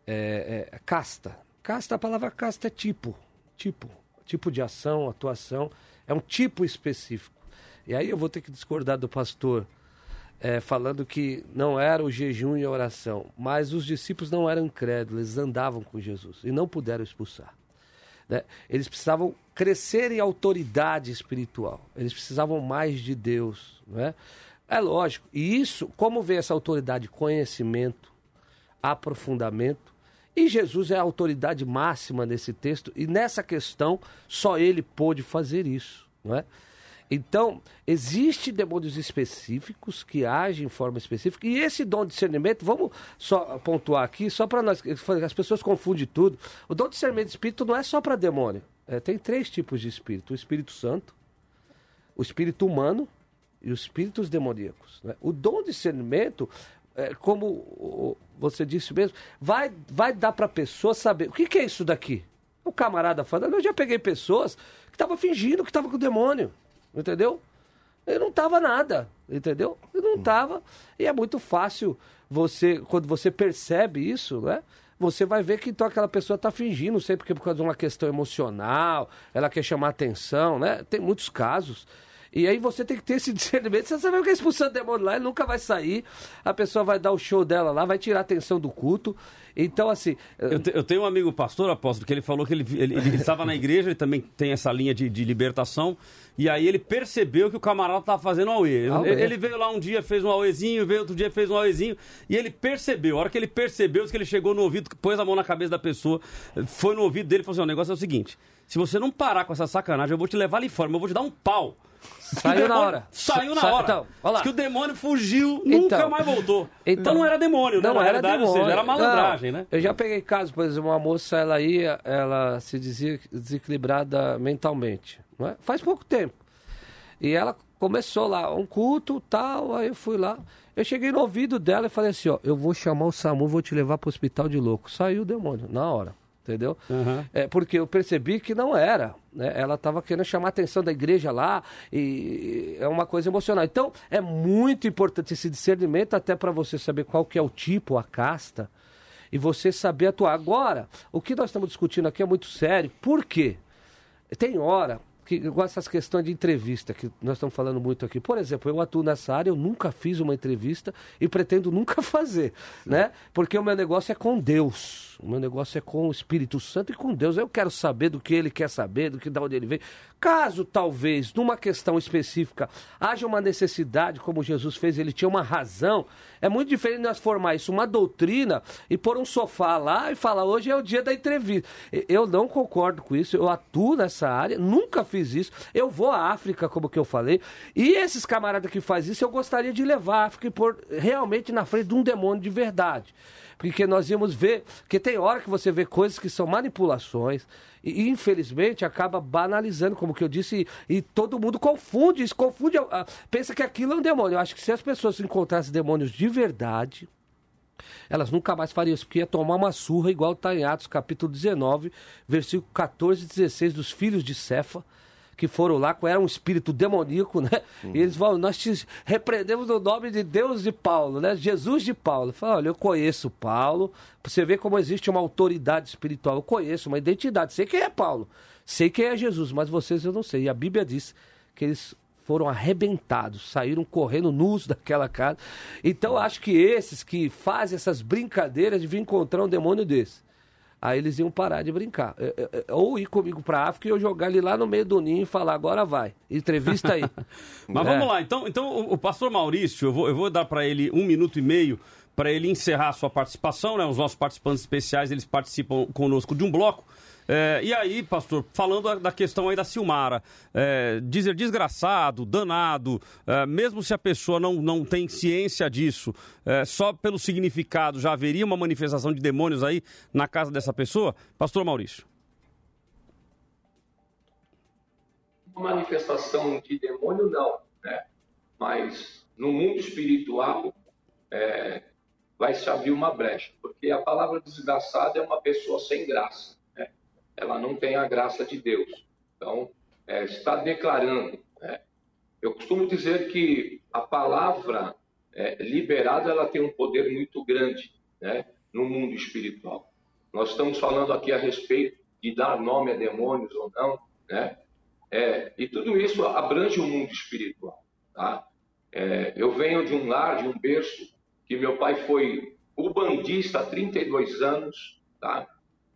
é, é, casta. Casta, a palavra casta é tipo, tipo, tipo de ação, atuação, é um tipo específico. E aí eu vou ter que discordar do pastor, é, falando que não era o jejum e a oração, mas os discípulos não eram incrédulos, eles andavam com Jesus e não puderam expulsar. né? Eles precisavam crescer em autoridade espiritual. Eles precisavam mais de Deus. Né? É lógico. E isso, como vem essa autoridade? Conhecimento, aprofundamento. E Jesus é a autoridade máxima nesse texto. E nessa questão, só ele pôde fazer isso. Não é? Então, existem demônios específicos que agem em forma específica, e esse dom de discernimento, vamos só pontuar aqui, só para nós, as pessoas confundem tudo. O dom de discernimento de espírito não é só para demônio. É, tem três tipos de espírito: o Espírito Santo, o espírito humano e os espíritos demoníacos. né? O dom de discernimento, é, como você disse mesmo, vai, vai dar para a pessoa saber o que, que é isso daqui. O camarada falando, eu já peguei pessoas que estavam fingindo que estavam com o demônio, entendeu? Ele não tava nada, entendeu? Ele não tava. E é muito fácil você, quando você percebe isso, né? você vai ver que então aquela pessoa está fingindo, não sei porque por causa de uma questão emocional, ela quer chamar atenção, né? Tem muitos casos. E aí você tem que ter esse discernimento. Você sabe o que é expulsando demônio lá, ele nunca vai sair. A pessoa vai dar o show dela lá, vai tirar a atenção do culto. Então, assim. Eu, te, eu tenho um amigo pastor, apóstolo, que ele falou que ele estava ele, ele, estava na igreja, ele também tem essa linha de, de libertação. E aí ele percebeu que o camarada estava fazendo auê. Ele, ele, veio lá um dia, fez um auêzinho, veio outro dia, fez um auêzinho. E ele percebeu. A hora que ele percebeu, que ele chegou no ouvido, pôs a mão na cabeça da pessoa, foi no ouvido dele e falou assim: o negócio é o seguinte. Se você não parar com essa sacanagem, eu vou te levar ali fora, mas eu vou te dar um pau. Saiu na hora. Saiu na hora. Então, olha que o demônio fugiu, nunca então, mais voltou. Então, então, não era demônio, né? não era demônio. Ou seja, era malandragem, não, né? Eu já peguei casos, por exemplo, uma moça, ela ia, ela se dizia desequilibrada mentalmente. Não é? Faz pouco tempo. E ela começou lá, um culto, tal, aí eu fui lá. Eu cheguei no ouvido dela e falei assim, ó, eu vou chamar o SAMU, vou te levar pro hospital de louco. Saiu o demônio, na hora entendeu? Uhum. É, porque eu percebi que não era. Né? Ela estava querendo chamar a atenção da igreja lá e é uma coisa emocional. Então, é muito importante esse discernimento até para você saber qual que é o tipo, a casta, e você saber atuar. Agora, o que nós estamos discutindo aqui é muito sério. Por quê? Tem hora que igual essas questões de entrevista que nós estamos falando muito aqui. Por exemplo, eu atuo nessa área, eu nunca fiz uma entrevista e pretendo nunca fazer, né? Porque o meu negócio é com Deus. O meu negócio é com o Espírito Santo e com Deus. Eu quero saber do que ele quer saber, do que da onde ele veio. Caso talvez numa questão específica haja uma necessidade, como Jesus fez, ele tinha uma razão. É muito diferente nós formar isso uma doutrina e pôr um sofá lá e falar hoje é o dia da entrevista. Eu não concordo com isso. Eu atuo nessa área, nunca fiz isso. Eu vou à África, como que eu falei. E esses camaradas que fazem isso, eu gostaria de levar a África e pôr realmente na frente de um demônio de verdade porque nós íamos ver, que tem hora que você vê coisas que são manipulações e infelizmente acaba banalizando, como que eu disse, e, e todo mundo confunde isso, confunde, uh, pensa que aquilo é um demônio. Eu acho que se as pessoas encontrassem demônios de verdade, elas nunca mais fariam isso, porque ia tomar uma surra igual está em Atos capítulo 19, versículo 14 e 16 dos filhos de Cefa, que foram lá, era um espírito demoníaco, né? Uhum. E eles falam, nós te repreendemos no nome de Deus de Paulo, né? Jesus de Paulo. Fala, olha, eu conheço Paulo, você vê como existe uma autoridade espiritual. Eu conheço uma identidade, sei quem é Paulo, sei quem é Jesus, mas vocês eu não sei. E a Bíblia diz que eles foram arrebentados, saíram correndo nus daquela casa. Então, acho que esses que fazem essas brincadeiras deviam encontrar um demônio desse. Aí eles iam parar de brincar. É, é, é, ou ir comigo pra África e eu jogar ele lá no meio do ninho e falar, agora vai. Entrevista aí. Mas é. vamos lá, então, então o, o pastor Maurício, eu vou, eu vou dar para ele um minuto e meio para ele encerrar a sua participação, né? Os nossos participantes especiais, eles participam conosco de um bloco. É, e aí, pastor, falando da questão aí da Silmara, é, dizer desgraçado, danado, é, mesmo se a pessoa não, não tem ciência disso, é, só pelo significado já haveria uma manifestação de demônios aí na casa dessa pessoa? Pastor Maurício. Uma manifestação de demônio, não, né? Mas no mundo espiritual, é, vai se abrir uma brecha, porque a palavra desgraçado é uma pessoa sem graça ela não tem a graça de Deus. Então, é, está declarando. Né? Eu costumo dizer que a palavra é, liberada ela tem um poder muito grande né, no mundo espiritual. Nós estamos falando aqui a respeito de dar nome a demônios ou não, né? É, e tudo isso abrange o mundo espiritual. Tá? É, eu venho de um lar, de um berço, que meu pai foi o bandista há 32 anos. Tá?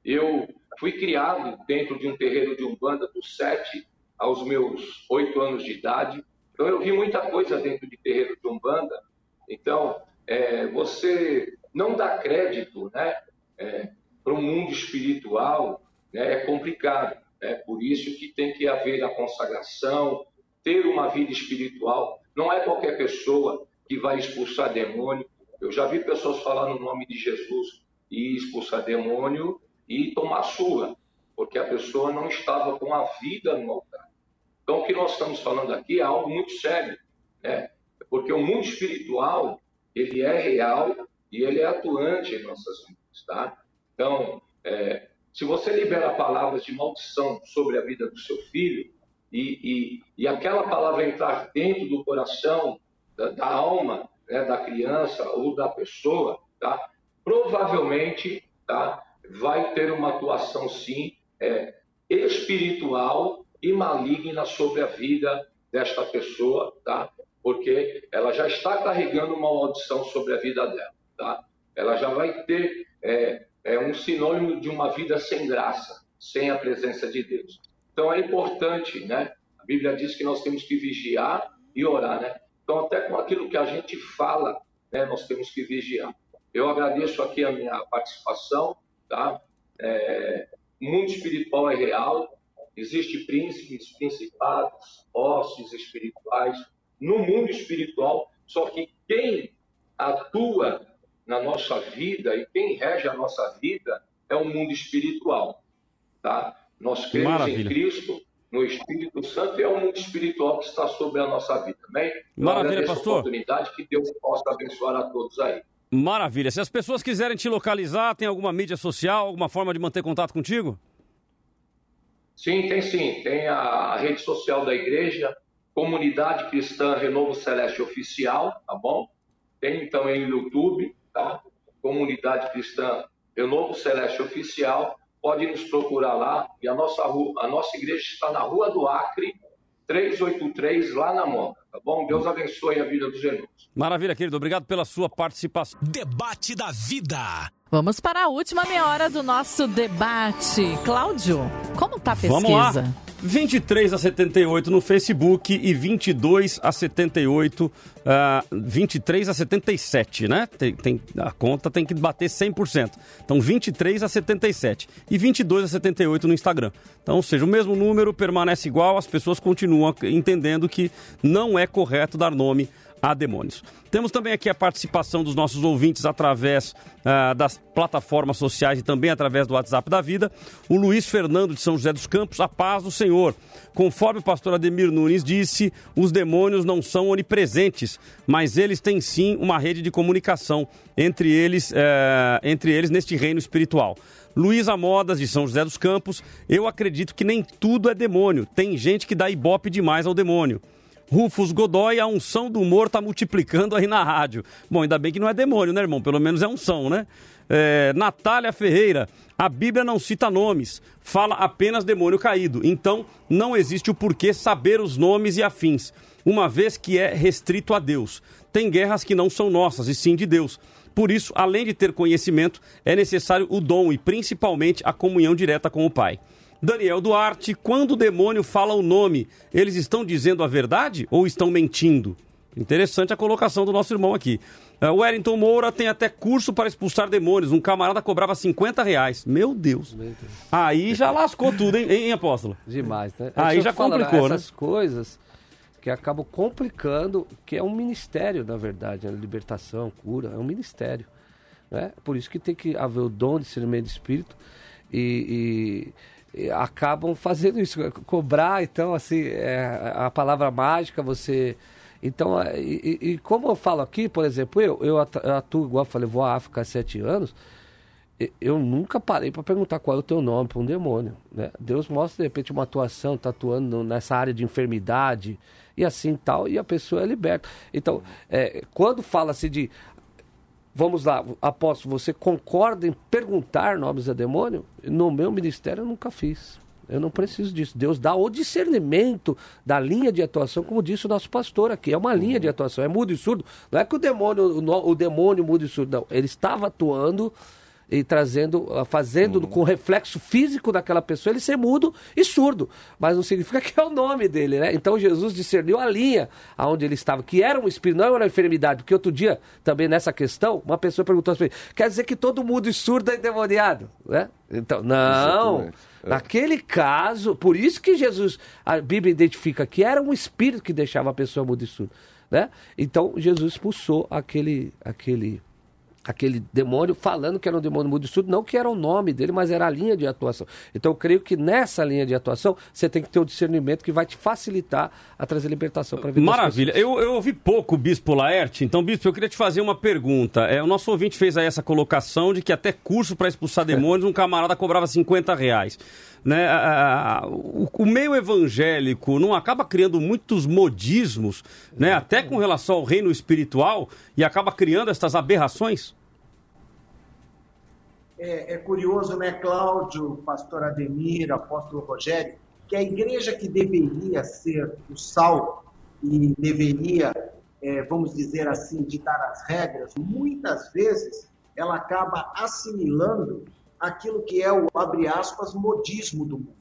Eu Fui criado dentro de um terreiro de Umbanda dos sete aos meus oito anos de idade. Então eu vi muita coisa dentro de terreiro de Umbanda. Então, é, você não dá crédito né, é, para o mundo espiritual né, é complicado. É por isso que tem que haver a consagração, ter uma vida espiritual. Não é qualquer pessoa que vai expulsar demônio. Eu já vi pessoas falar no nome de Jesus e expulsar demônio e tomar surra, porque a pessoa não estava com a vida no altar. Então, o que nós estamos falando aqui é algo muito sério, né? Porque o mundo espiritual, ele é real e ele é atuante em nossas vidas, tá? Então, é, se você libera palavras de maldição sobre a vida do seu filho e, e, e aquela palavra entrar dentro do coração, da, da alma né, da criança ou da pessoa, tá? provavelmente tá? Vai ter uma atuação, sim, é, espiritual e maligna sobre a vida desta pessoa, tá? porque ela já está carregando uma maldição sobre a vida dela. Tá? Ela já vai ter é, é um sinônimo de uma vida sem graça, sem a presença de Deus. Então é importante, né? A Bíblia diz que nós temos que vigiar e orar, né? Então até com aquilo que a gente fala, né, nós temos que vigiar. Eu agradeço aqui a minha participação, tá? É, o mundo espiritual é real, existe príncipes, principados, hostes espirituais no mundo espiritual, só que quem atua na nossa vida e quem rege a nossa vida é o mundo espiritual, tá? Nós cremos Maravilha. em Cristo, no Espírito Santo e é o mundo espiritual que está sobre a nossa vida, amém? Maravilha, pastor. oportunidade que Deus possa abençoar a todos aí. Maravilha. Se as pessoas quiserem te localizar, tem alguma mídia social, alguma forma de manter contato contigo? Sim, tem sim. Tem a rede social da igreja, Comunidade Cristã Renovo Celeste Oficial, tá bom? Tem também no YouTube, tá? Comunidade Cristã Renovo Celeste Oficial. Pode nos procurar lá. E a nossa, rua, a nossa igreja está na Rua do Acre, 383, lá na Moca, tá bom? Deus abençoe a vida dos irmãos. Maravilha, querido. Obrigado pela sua participação. Debate da vida. Vamos para a última meia hora do nosso debate. Cláudio, como tá a pesquisa? Vamos lá. 23 a 78 no Facebook e 22 a 78, uh, 23 a 77, né? Tem, tem, a conta tem que bater 100%. Então 23 a 77 e 22 a 78 no Instagram. Então, ou seja, o mesmo número permanece igual, as pessoas continuam entendendo que não é correto dar nome a demônios. Temos também aqui a participação dos nossos ouvintes através uh, das plataformas sociais e também através do WhatsApp da vida. O Luiz Fernando de São José dos Campos, a paz do Senhor. Conforme o pastor Ademir Nunes disse, os demônios não são onipresentes, mas eles têm sim uma rede de comunicação entre eles, uh, entre eles neste reino espiritual. Luísa Modas, de São José dos Campos, eu acredito que nem tudo é demônio. Tem gente que dá ibope demais ao demônio. Rufus Godoy, a unção do humor tá multiplicando aí na rádio. Bom, ainda bem que não é demônio, né, irmão? Pelo menos é unção, né? É, Natália Ferreira, a Bíblia não cita nomes, fala apenas demônio caído. Então, não existe o porquê saber os nomes e afins, uma vez que é restrito a Deus. Tem guerras que não são nossas, e sim de Deus. Por isso, além de ter conhecimento, é necessário o dom e principalmente a comunhão direta com o Pai. Daniel Duarte, quando o demônio fala o nome, eles estão dizendo a verdade ou estão mentindo? Interessante a colocação do nosso irmão aqui. O Wellington Moura tem até curso para expulsar demônios. Um camarada cobrava 50 reais. Meu Deus. Meu Deus. Aí já lascou tudo, hein, hein apóstolo? Demais, né? Aí já complicou, né? Essas coisas que acabam complicando, que é um ministério, na verdade, né? libertação, cura, é um ministério. Né? Por isso que tem que haver o dom de discernimento de espírito e, e acabam fazendo isso, cobrar, então, assim, é, a palavra mágica, você... Então, é, e, e, como eu falo aqui, por exemplo, eu, eu atuo, igual eu falei, vou à África há sete anos, eu nunca parei para perguntar qual é o teu nome para um demônio. Né? Deus mostra, de repente, uma atuação, tá atuando nessa área de enfermidade e assim tal, e a pessoa é liberta. Então, é, quando fala-se de Vamos lá, apóstolo, você concorda em perguntar nomes a demônio? No meu ministério eu nunca fiz. Eu não preciso disso. Deus dá o discernimento da linha de atuação, como disse o nosso pastor aqui. É uma linha de atuação, é mudo e surdo. Não é que o demônio, o, o demônio mudo e surdo, não. Ele estava atuando e trazendo, ah, fazendo uhum. com o reflexo físico daquela pessoa ele ser mudo e surdo. Mas não significa que é o nome dele, né? Então Jesus discerniu a linha aonde ele estava, que era um espírito, não era uma enfermidade. Porque outro dia, também nessa questão, uma pessoa perguntou assim: quer dizer que todo mundo surdo é endemoniado? Né? Então, não. É. Naquele caso, por isso que Jesus, a Bíblia identifica que era um espírito que deixava a pessoa muda e surda. Né? Então Jesus expulsou aquele, aquele aquele demônio falando que era um demônio mudo estudo, não que era o nome dele, mas era a linha de atuação. Então eu creio que nessa linha de atuação você tem que ter o discernimento que vai te facilitar a trazer libertação para a vida Maravilha. Eu, eu ouvi pouco o Bispo Laerte, então, Bispo, eu queria te fazer uma pergunta. É, o nosso ouvinte fez aí essa colocação de que até curso para expulsar demônios um camarada cobrava 50 reais. Né? o, o, meio evangélico não acaba criando muitos modismos, né? até com relação ao reino espiritual, e acaba criando essas aberrações? É, é curioso, né, Cláudio, pastor Ademir, apóstolo Rogério, que a igreja que deveria ser o sal e deveria, é, vamos dizer assim, ditar as regras, muitas vezes ela acaba assimilando aquilo que é o, abre aspas, modismo do mundo.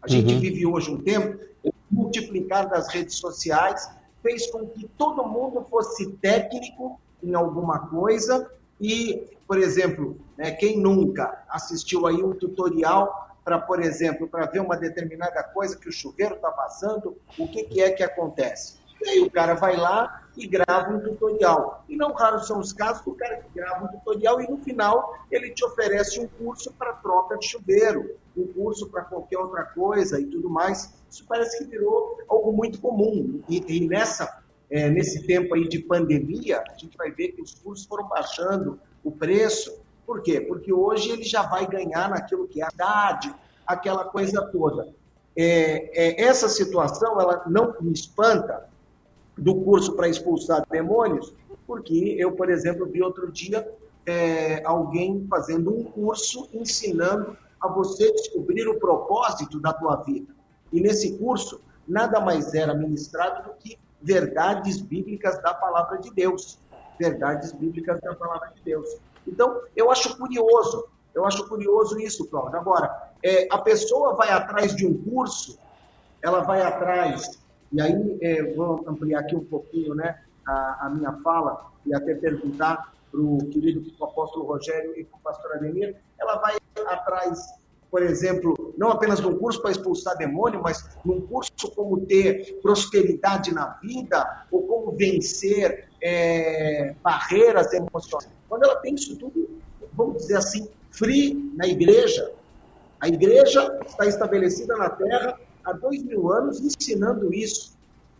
A gente Uhum. vive hoje um tempo, o multiplicar das redes sociais fez com que todo mundo fosse técnico em alguma coisa e, por exemplo, né, quem nunca assistiu aí um tutorial para, por exemplo, para ver uma determinada coisa que o chuveiro está vazando, o que, que é que acontece? E aí o cara vai lá e grava um tutorial. E não raros são os casos do cara que grava um tutorial e no final ele te oferece um curso para troca de chuveiro, um curso para qualquer outra coisa e tudo mais. Isso parece que virou algo muito comum. E, e nessa, é, nesse tempo aí de pandemia, a gente vai ver que os cursos foram baixando o preço. Por quê? Porque hoje ele já vai ganhar naquilo que é a idade, aquela coisa toda. É, é, essa situação, ela não me espanta do curso para expulsar demônios, porque eu, por exemplo, vi outro dia é, alguém fazendo um curso ensinando a você descobrir o propósito da tua vida. E nesse curso, nada mais era ministrado do que verdades bíblicas da palavra de Deus. Verdades bíblicas da palavra de Deus. Então, eu acho curioso, eu acho curioso isso, Cláudio. Agora, é, a pessoa vai atrás de um curso, ela vai atrás, e aí é, vou ampliar aqui um pouquinho né, a, a minha fala e até perguntar para o querido apóstolo Rogério e para o pastor Ademir, ela vai atrás, por exemplo, não apenas de um curso para expulsar demônio, mas num curso como ter prosperidade na vida, ou como vencer é, barreiras emocionais. Quando ela tem isso tudo, vamos dizer assim, free na igreja, a igreja está estabelecida na terra há dois mil anos ensinando isso,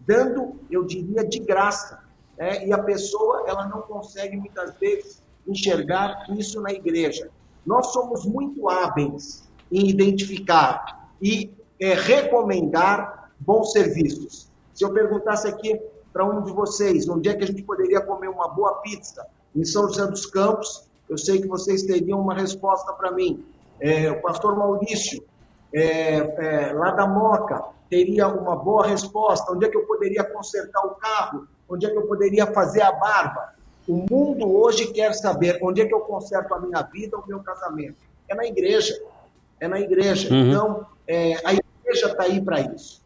dando, eu diria, de graça. Né? E a pessoa, ela não consegue muitas vezes enxergar isso na igreja. Nós somos muito hábeis em identificar e é, recomendar bons serviços. Se eu perguntasse aqui para um de vocês, onde é que a gente poderia comer uma boa pizza? Em São José dos Campos, eu sei que vocês teriam uma resposta para mim. É, o pastor Maurício, é, é, lá da Moca, teria uma boa resposta. Onde é que eu poderia consertar o carro? Onde é que eu poderia fazer a barba? O mundo hoje quer saber onde é que eu conserto a minha vida, o meu casamento. É na igreja. É na igreja. Uhum. Então, é, a igreja está aí para isso.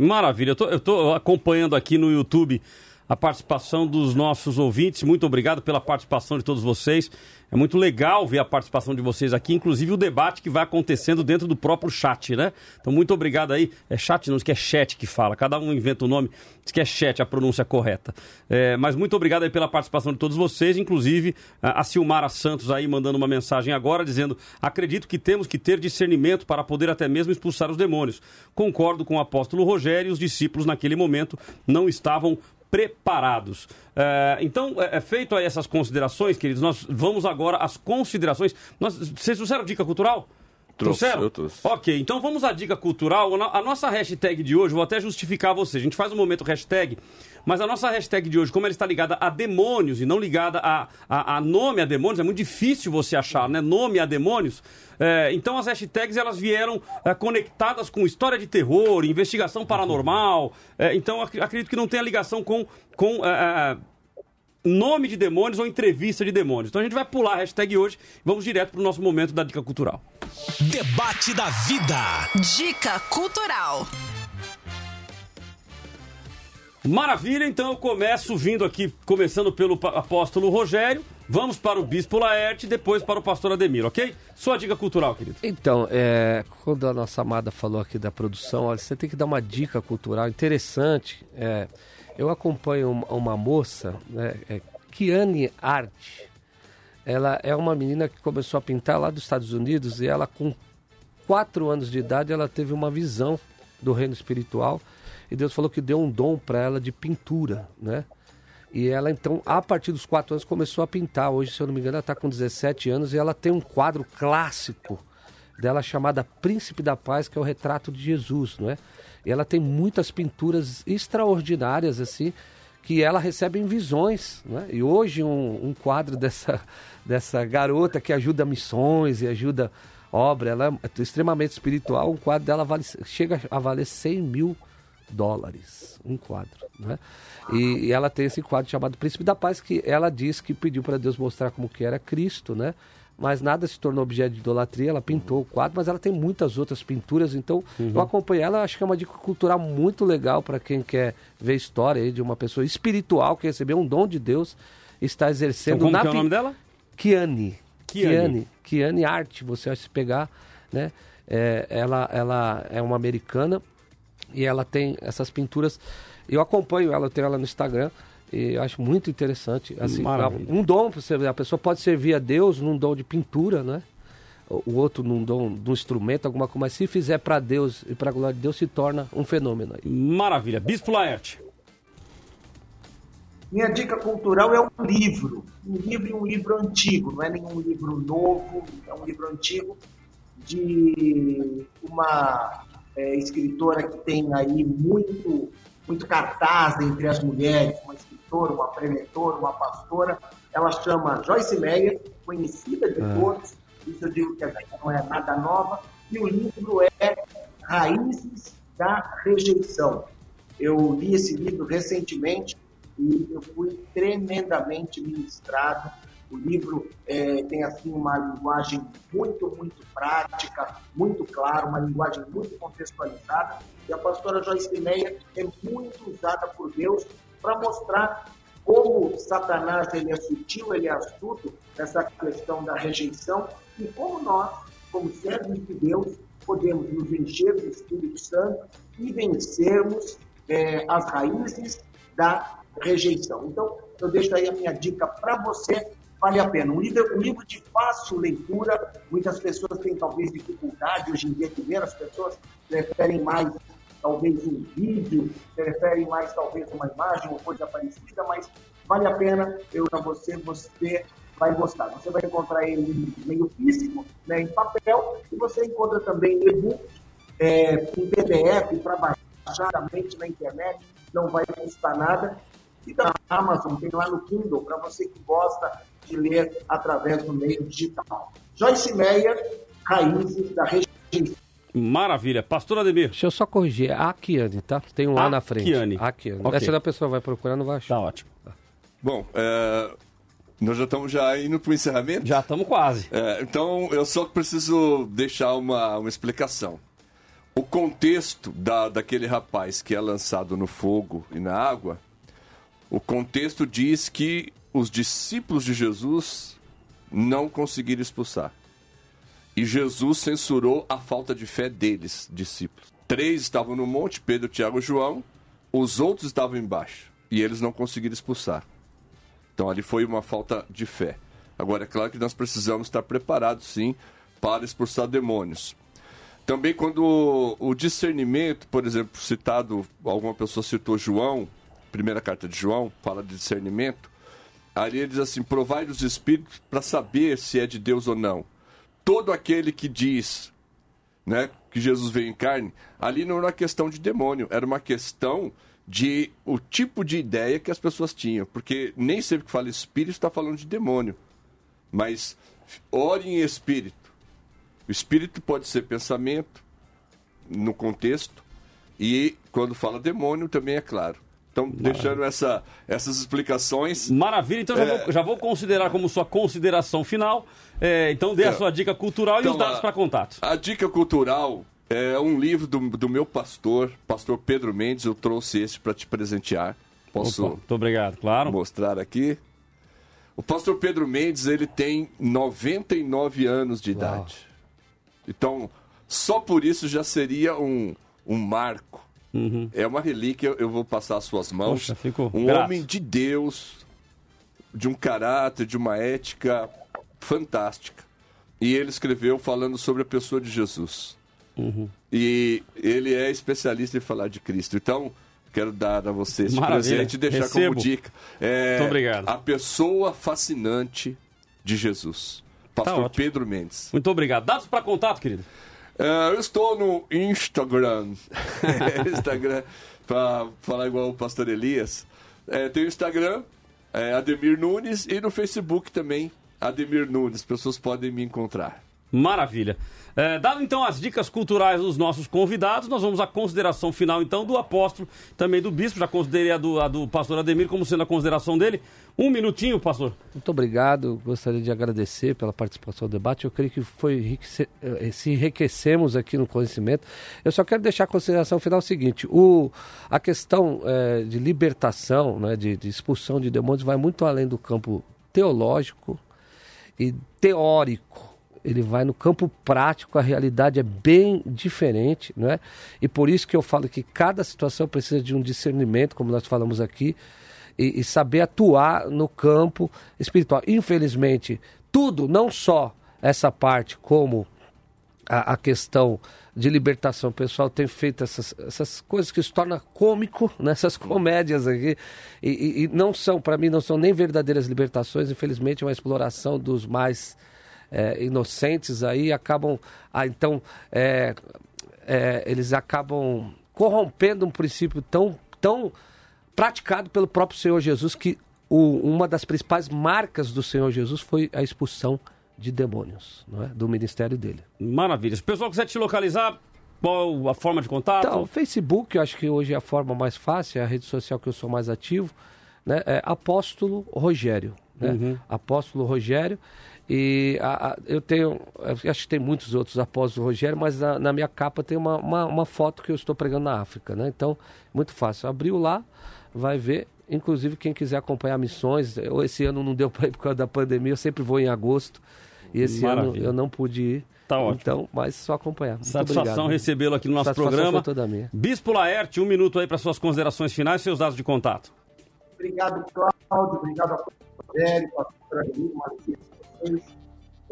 Maravilha, eu tô, eu tô acompanhando aqui no YouTube a participação dos nossos ouvintes. Muito obrigado pela participação de todos vocês. É muito legal ver a participação de vocês aqui, inclusive o debate que vai acontecendo dentro do próprio chat, né? Então, muito obrigado aí. É chat, não, diz que é chat que fala. Cada um inventa o nome, diz que é chat, a pronúncia correta. É, mas muito obrigado aí pela participação de todos vocês, inclusive a Silmara Santos aí mandando uma mensagem agora dizendo: acredito que temos que ter discernimento para poder até mesmo expulsar os demônios. Concordo com o apóstolo Rogério e os discípulos naquele momento não estavam preparados. É, então, é, é feito aí essas considerações, queridos, nós vamos agora às considerações. Nós, vocês trouxeram dica cultural? Trouxe, Trouxeram? eu trouxe. Ok, então vamos à dica cultural. A nossa hashtag de hoje, vou até justificar você. A gente faz um momento hashtag, mas a nossa hashtag de hoje, como ela está ligada a demônios e não ligada a, a, a nome a demônios, é muito difícil você achar, né? Nome a demônios. É, então as hashtags elas vieram é, conectadas com história de terror, investigação paranormal. É, então ac acredito que não tenha ligação com, com é, nome de demônios ou entrevista de demônios. Então a gente vai pular a hashtag hoje e vamos direto para o nosso momento da dica cultural. Debate da vida. Dica cultural. Maravilha, então eu começo vindo aqui, começando pelo apóstolo Rogério, vamos para o bispo Laerte, depois para o pastor Ademir, ok? Sua dica cultural, querido. Então, é, quando a nossa amada falou aqui da produção, olha, você tem que dar uma dica cultural interessante. É, eu acompanho uma, uma moça, né, é, Kiane Art. Ela é uma menina que começou a pintar lá dos Estados Unidos e ela, com quatro anos de idade, ela teve uma visão do reino espiritual e Deus falou que deu um dom para ela de pintura, né? E ela então, a partir dos quatro anos, começou a pintar. Hoje, se eu não me engano, ela está com 17 anos e ela tem um quadro clássico dela chamada Príncipe da Paz, que é o retrato de Jesus, não é? E ela tem muitas pinturas extraordinárias assim, que ela recebe em visões. Né? E hoje um, um quadro dessa, dessa garota que ajuda missões e ajuda obra, ela é extremamente espiritual, um quadro dela vale, chega a valer 100 mil dólares, um quadro, né? E, e, ela tem esse quadro chamado Príncipe da Paz, que ela diz que pediu para Deus mostrar como que era Cristo, né? Mas nada se tornou objeto de idolatria, ela pintou o quadro, mas ela tem muitas outras pinturas, então uhum. eu acompanhei ela, acho que é uma dica cultural muito legal para quem quer ver história aí de uma pessoa espiritual que recebeu um dom de Deus, está exercendo então, como na que é o nome dela? Kiane. Kiane. Kiane Arte, você vai se pegar, né? É, ela, ela é uma americana e ela tem essas pinturas. Eu acompanho ela, eu tenho ela no Instagram e acho muito interessante. Assim, um dom, a pessoa pode servir a Deus num dom de pintura, né? O outro num dom do instrumento, alguma coisa, mas se fizer para Deus e para a glória de Deus, se torna um fenômeno. Aí. Maravilha. Bispo Laerte. Minha dica cultural é um livro. Um livro e um livro antigo, não é nenhum livro novo, é um livro antigo de uma é, escritora que tem aí muito, muito cartaz entre as mulheres, uma escritora, uma preletora, uma pastora. Ela chama Joyce Meyer, conhecida de ah. todos, isso eu digo que não é nada nova, e o livro é Raízes da Rejeição. Eu li esse livro recentemente e eu fui tremendamente ministrado. O livro é, tem assim uma linguagem muito, muito prática, muito clara, uma linguagem muito contextualizada. E a pastora Joyce Meia é muito usada por Deus para mostrar como Satanás ele é sutil, ele é astuto nessa questão da rejeição e como nós, como servos de Deus, podemos nos encher do Espírito Santo e vencermos é, as raízes da rejeição. Então, eu deixo aí a minha dica para você, vale a pena. Um livro, um livro de fácil leitura, muitas pessoas têm talvez dificuldade hoje em dia ler, as pessoas preferem mais talvez um vídeo, preferem mais talvez uma imagem ou coisa parecida, mas vale a pena, eu para você, você vai gostar. Você vai encontrar ele meio físico, né, em papel, e você encontra também e-book, é, em PDF para baixar na internet, não vai custar nada. E da Amazon, tem lá no Kindle, para você que gosta de ler através do meio digital. Joyce Meyer, Raízes da Região. Maravilha. Pastor Ademir. Deixa eu só corrigir. É Akiane, tá? Tem um A na frente. Akiane. Akiane. Okay. Essa da pessoa vai procurar, não vai achar. Tá ótimo. Bom, é... nós já estamos já indo para o encerramento? Já estamos quase. É, então, eu só preciso deixar uma, uma explicação. O contexto da, daquele rapaz que é lançado no fogo e na água o contexto diz que os discípulos de Jesus não conseguiram expulsar. E Jesus censurou a falta de fé deles, discípulos. Três estavam no monte, Pedro, Tiago e João. Os outros estavam embaixo. E eles não conseguiram expulsar. Então ali foi uma falta de fé. Agora, é claro que nós precisamos estar preparados, sim, para expulsar demônios. Também quando o discernimento, por exemplo, citado, alguma pessoa citou João, primeira carta de João, fala de discernimento. Ali ele diz assim: provai os espíritos para saber se é de Deus ou não. Todo aquele que diz né, que Jesus veio em carne, ali não era uma questão de demônio, era uma questão de o tipo de ideia que as pessoas tinham. Porque nem sempre que fala espírito está falando de demônio. Mas ore em espírito. O espírito pode ser pensamento, no contexto, e quando fala demônio também é claro. Então, Maravilha. deixando essa, essas explicações. Maravilha, então já, é... vou, já vou considerar como sua consideração final. É, então, dê é. a sua dica cultural então, e os dados para contato. A dica cultural é um livro do, do meu pastor, pastor Pedro Mendes. Eu trouxe esse para te presentear. Posso. Opa, muito obrigado, claro. Mostrar aqui. O pastor Pedro Mendes ele tem 99 anos de idade. Uau. Então, só por isso já seria um, um marco Uhum. É uma relíquia, eu vou passar às suas mãos. Poxa, fico um grato. homem de Deus, de um caráter, de uma ética fantástica. E ele escreveu falando sobre a pessoa de Jesus. Uhum. E ele é especialista em falar de Cristo. Então, quero dar a você esse Maravilha. presente e deixar Recebo. como dica. É, Muito obrigado. A pessoa fascinante de Jesus. Pastor tá Pedro Mendes. Muito obrigado. Dados para contato, querido. Uh, eu estou no Instagram. Instagram, para falar igual o pastor Elias. É, tem o Instagram, é, Ademir Nunes, e no Facebook também, Ademir Nunes. Pessoas podem me encontrar. Maravilha. É, dado então as dicas culturais dos nossos convidados, nós vamos à consideração final então do apóstolo, também do bispo. Já considerei a do, a do pastor Ademir como sendo a consideração dele. Um minutinho, pastor. Muito obrigado. Gostaria de agradecer pela participação do debate. Eu creio que foi eh, se enriquecemos aqui no conhecimento. Eu só quero deixar a consideração final seguinte: o, a questão eh, de libertação, né, de, de expulsão de demônios, vai muito além do campo teológico e teórico ele vai no campo prático, a realidade é bem diferente, não é? E por isso que eu falo que cada situação precisa de um discernimento, como nós falamos aqui, e, e saber atuar no campo espiritual. Infelizmente, tudo, não só essa parte, como a, a questão de libertação. Pessoal tem feito essas, essas coisas que se torna cômico nessas comédias aqui. E, e, e não são, para mim, não são nem verdadeiras libertações, infelizmente, é uma exploração dos mais é, inocentes aí acabam. Ah, então, é, é, eles acabam corrompendo um princípio tão, tão praticado pelo próprio Senhor Jesus que o, uma das principais marcas do Senhor Jesus foi a expulsão de demônios, não é? do ministério dele. Maravilha. Se o pessoal quiser te localizar, qual a forma de contato? Então, o Facebook, eu acho que hoje é a forma mais fácil, é a rede social que eu sou mais ativo, né? É Apóstolo Rogério, né? Uhum. Apóstolo Rogério. E a, a, eu tenho, acho que tem muitos outros apóstolos Rogério, mas na, na minha capa tem uma, uma, uma, foto que eu estou pregando na África, né? Então, muito fácil. Abriu lá, vai ver. Inclusive, quem quiser acompanhar missões, eu, esse ano não deu para ir por causa da pandemia, eu sempre vou em agosto. E esse Maravilha. ano eu não pude ir. Tá ótimo. Então, mas só acompanhar. Muito Satisfação recebê-lo aqui no nosso Satisfação programa. Foi toda minha. Bispo Laerte, um minuto aí para suas considerações finais e seus dados de contato. Obrigado, Cláudio. Obrigado ao Rogério,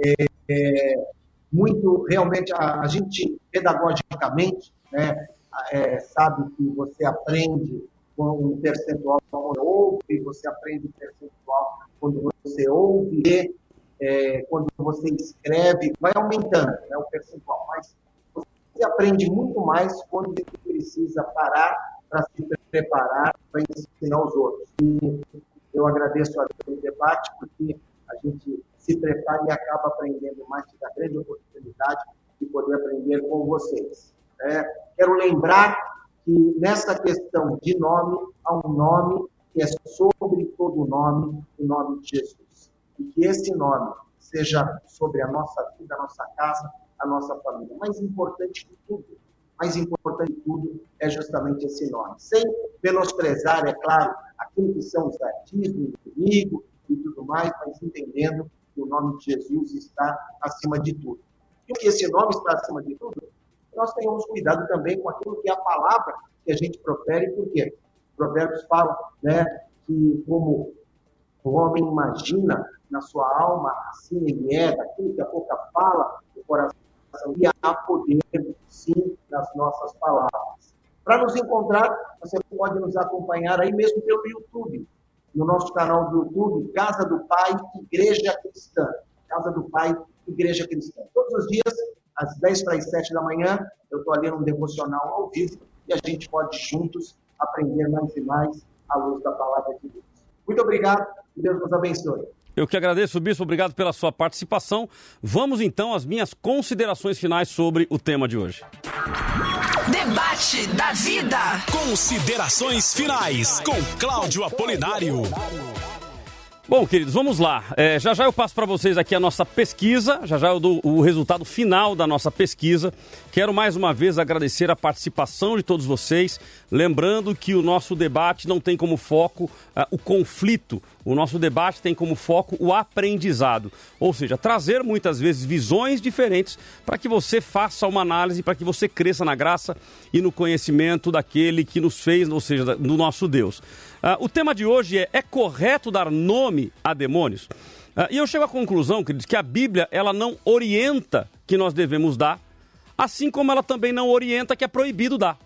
É, é, muito, realmente, a, a, gente, pedagogicamente, né, é, sabe que você aprende com um percentual quando ouve, você aprende um percentual quando você ouve, é, quando você escreve, vai aumentando né, o percentual, mas você aprende muito mais quando você precisa parar para se preparar para ensinar os outros. E eu agradeço a debate, porque a gente se prepara e acaba aprendendo mais, tive a grande oportunidade de poder aprender com vocês. Né? Quero lembrar que nessa questão de nome, há um nome que é sobre todo nome, o nome de Jesus. E que esse nome seja sobre a nossa vida, a nossa casa, a nossa família. Mais importante que tudo, mais importante que tudo é justamente esse nome. Sem menosprezar, é claro, aquilo que são os artistas, o inimigo e tudo mais, mas entendendo que o nome de Jesus está acima de tudo. E que esse nome está acima de tudo, nós tenhamos cuidado também com aquilo que é a palavra que a gente profere, porque Provérbios fala né, que como o homem imagina na sua alma, assim ele é, daquilo que a boca fala, o coração, e há poder, sim, nas nossas palavras. Para nos encontrar, você pode nos acompanhar aí mesmo pelo YouTube no nosso canal do YouTube, Casa do Pai Igreja Cristã. Casa do Pai Igreja Cristã. Todos os dias, às 10 para as 7 da manhã, eu estou ali num devocional ao vivo e a gente pode juntos aprender mais e mais à luz da palavra de Deus. Muito obrigado e Deus nos abençoe. Eu que agradeço, Bispo, obrigado pela sua participação. Vamos então às minhas considerações finais sobre o tema de hoje. Debate da vida. Considerações finais com Cláudio Apolinário. Bom, queridos, vamos lá. É, já já eu passo para vocês aqui a nossa pesquisa, já já eu dou o resultado final da nossa pesquisa. Quero mais uma vez agradecer a participação de todos vocês, lembrando que o nosso debate não tem como foco uh, o conflito, o nosso debate tem como foco o aprendizado, ou seja, trazer muitas vezes visões diferentes para que você faça uma análise, para que você cresça na graça e no conhecimento daquele que nos fez, ou seja, do nosso Deus. Uh, o tema de hoje é: é correto dar nome a demônios? Uh, e eu chego à conclusão, queridos, que a Bíblia ela não orienta que nós devemos dar, assim como ela também não orienta que é proibido dar.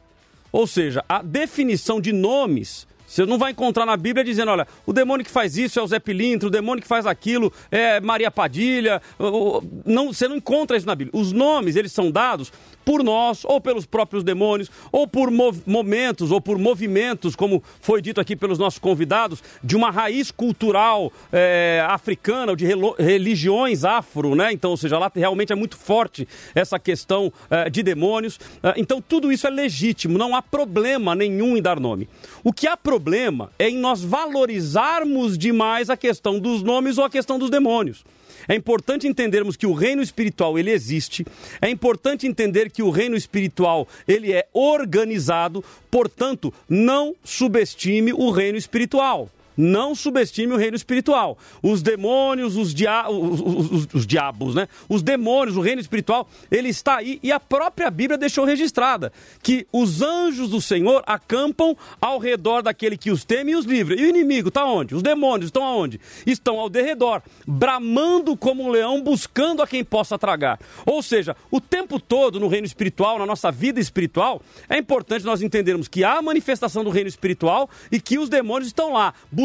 Ou seja, a definição de nomes Você não vai encontrar na Bíblia dizendo, olha, o demônio que faz isso é o Zé Pilintro, o demônio que faz aquilo é Maria Padilha. Não, você não encontra isso na Bíblia. Os nomes, eles são dados por nós, ou pelos próprios demônios, ou por momentos, ou por movimentos, como foi dito aqui pelos nossos convidados, de uma raiz cultural é, africana, ou de religiões afro, né? Então, ou seja, lá realmente é muito forte essa questão é, de demônios. É, então, tudo isso é legítimo, não há problema nenhum em dar nome. O que há problema é em nós valorizarmos demais a questão dos nomes ou a questão dos demônios. É importante entendermos que o reino espiritual ele existe. É importante entender que o reino espiritual ele é organizado. Portanto, não subestime o reino espiritual. Não subestime o reino espiritual. Os demônios, os, dia... os, os, os, diabos, né? Os demônios, o reino espiritual, ele está aí e a própria Bíblia deixou registrada que os anjos do Senhor acampam ao redor daquele que os teme e os livra. E o inimigo está onde? Os demônios estão aonde? Estão ao derredor, bramando como um leão, buscando a quem possa tragar. Ou seja, o tempo todo no reino espiritual, na nossa vida espiritual, é importante nós entendermos que há manifestação do reino espiritual e que os demônios estão lá, buscando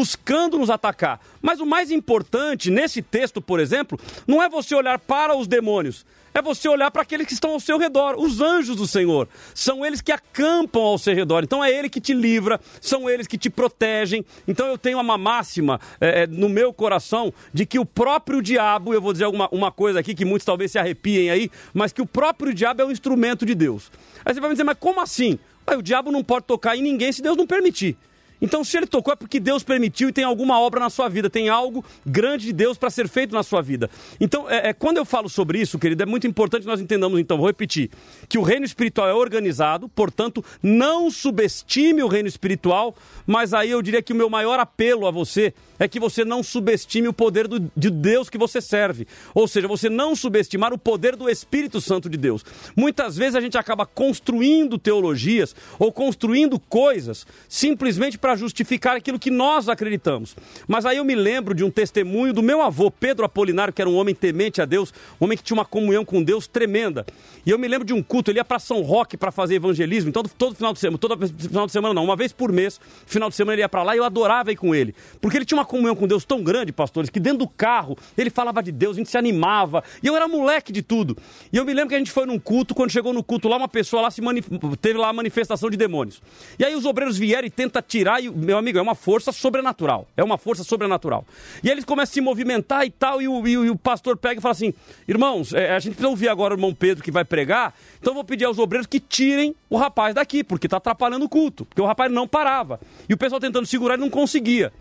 nos atacar. Mas o mais importante nesse texto, por exemplo, não é você olhar para os demônios, é você olhar para aqueles que estão ao seu redor, os anjos do Senhor. São eles que acampam ao seu redor. Então é ele que te livra, são eles que te protegem. Então eu tenho uma máxima é, no meu coração de que o próprio diabo, eu vou dizer uma coisa aqui que muitos talvez se arrepiem aí, mas que o próprio diabo é um instrumento de Deus. Aí você vai me dizer, mas como assim? o diabo não pode tocar em ninguém se Deus não permitir. Então, se ele tocou, é porque Deus permitiu e tem alguma obra na sua vida, tem algo grande de Deus para ser feito na sua vida. Então, é, é, quando eu falo sobre isso, querido, é muito importante nós entendamos, então, vou repetir, que o reino espiritual é organizado, portanto, não subestime o reino espiritual, mas aí eu diria que o meu maior apelo a você é que você não subestime o poder do, de Deus que você serve. Ou seja, você não subestimar o poder do Espírito Santo de Deus. Muitas vezes a gente acaba construindo teologias ou construindo coisas simplesmente para justificar aquilo que nós acreditamos. Mas aí eu me lembro de um testemunho do meu avô, Pedro Apolinário, que era um homem temente a Deus, um homem que tinha uma comunhão com Deus tremenda. E eu me lembro de um culto, ele ia para São Roque para fazer evangelismo, então todo final de semana, todo final de semana não, uma vez por mês, final de semana ele ia para lá e eu adorava ir com ele. Porque ele tinha uma comunhão com Deus tão grande, pastores, que dentro do carro ele falava de Deus, a gente se animava. E eu era moleque de tudo. E eu me lembro que a gente foi num culto, quando chegou no culto lá, uma pessoa lá se manif... teve lá a manifestação de demônios. E aí os obreiros vieram e tentam tirar e, meu amigo, é uma força sobrenatural. É uma força sobrenatural. E eles começam a se movimentar e tal, e o, e e o pastor pega e fala assim: irmãos, é, a gente precisa ouvir agora o irmão Pedro que vai pregar, então vou pedir aos obreiros que tirem o rapaz daqui, porque está atrapalhando o culto. Porque o rapaz não parava. E o pessoal tentando segurar e não conseguia.